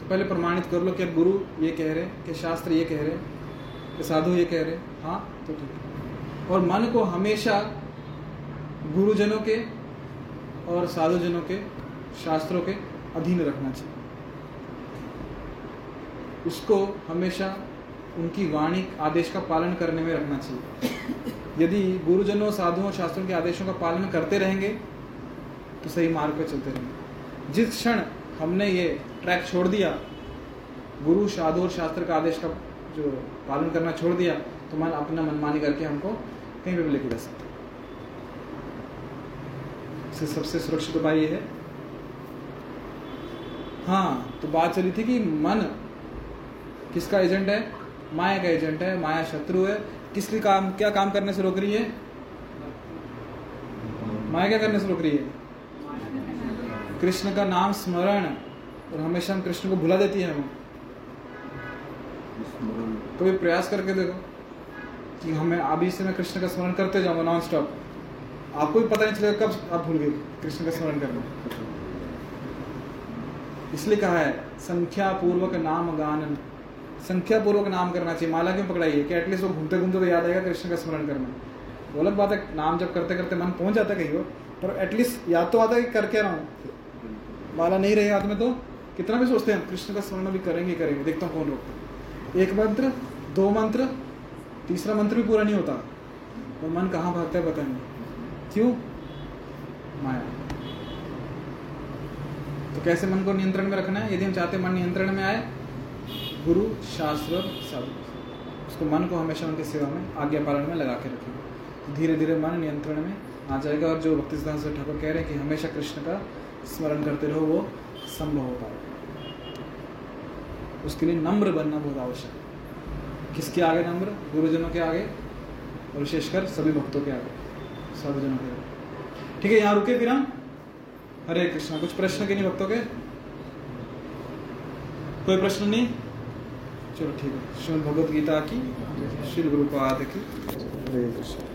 तो पहले प्रमाणित कर लो कि गुरु ये कह रहे हैं, कि शास्त्र ये कह रहे हैं, कि साधु ये कह रहे हैं। हाँ तो ठीक है। और मन को हमेशा गुरुजनों के और साधुजनों के, शास्त्रों के अधीन रखना चाहिए। उसको हमेशा उनकी वाणी आदेश का पालन करने में रखना चाहिए। यदि गुरुजनों, साधुओं, शास्त्रों के आदेशों का पालन करते रहेंगे तो सही मार्ग पर चलते रहेंगे। जिस क्षण हमने ये ट्रैक छोड़ दिया। गुरु साधु और शास्त्र का आदेश का जो पालन करना छोड़ दिया तो मन अपना मनमानी करके हमको कहीं पे भी लेके जा सकता इससे सबसे सुरक्षित उपाय ये है। हाँ तो बात चली थी कि मन किसका एजेंट है? माया का एजेंट है, माया शत्रु है। किस काम, क्या काम करने से रोक रही है? माया क्या करने से रोक रही है? कृष्ण का नाम स्मरण और हमेशा हम कृष्ण को भुला देती है हमें कभी प्रयास करके देखो कि हमें अभी से मैं कृष्ण का स्मरण करते जाऊँगा नॉन स्टॉप आपको भी पता नहीं चलेगा कब आप भूल गए कृष्ण का स्मरण करना। इसलिए कहा है संख्या पूर्वक नाम गानन। संख्या पूर्वक नाम करना चाहिए। माला क्यों पकड़ाई है कि एटलीस्ट वो घूमते घूमते तो याद आएगा कृष्ण का स्मरण करना। वो अलग बात है नाम जब करते करते मन पहुँच जाता है कहीं पर एटलीस्ट याद तो आता है कि कर क्या रहा हूँ। माला नहीं रही हाथ में तो कितना भी सोचते हैं, कृष्ण का स्मरण भी करेंगे करेंगे। देखता हूँ कौन रोकता एक मंत्र, दो मंत्र, तीसरा मंत्र भी पूरा नहीं होता। और मन कहाँ भागता है पता नहीं। क्यों? माया। तो कैसे मन को नियंत्रण में रखना है? यदि हम चाहते मन नियंत्रण में आए, गुरु, शास्त्र साधु उसको मन को हमेशा उनकी सेवा में, आज्ञा पालन में लगा के रखेंगे धीरे धीरे मन नियंत्रण में आ जाएगा और जो भक्ति सिद्धांत ठाकुर कह रहे हैं कि हमेशा कृष्ण का स्मरण करते रहो, वो संभव हो। पाएगा उसके लिए नम्र बनना बहुत आवश्यक है। किसके आगे नम्र? गुरुजनों के आगे और विशेषकर सभी भक्तों के आगे, सर्वजनों के आगे। ठीक है, यहाँ रुके फिर हम हरे कृष्णा, कुछ प्रश्न के नहीं भक्तों के? कोई प्रश्न नहीं? चलो ठीक है। श्रीमद भगवत गीता की, श्री गुरुपाद की। हरे कृष्ण।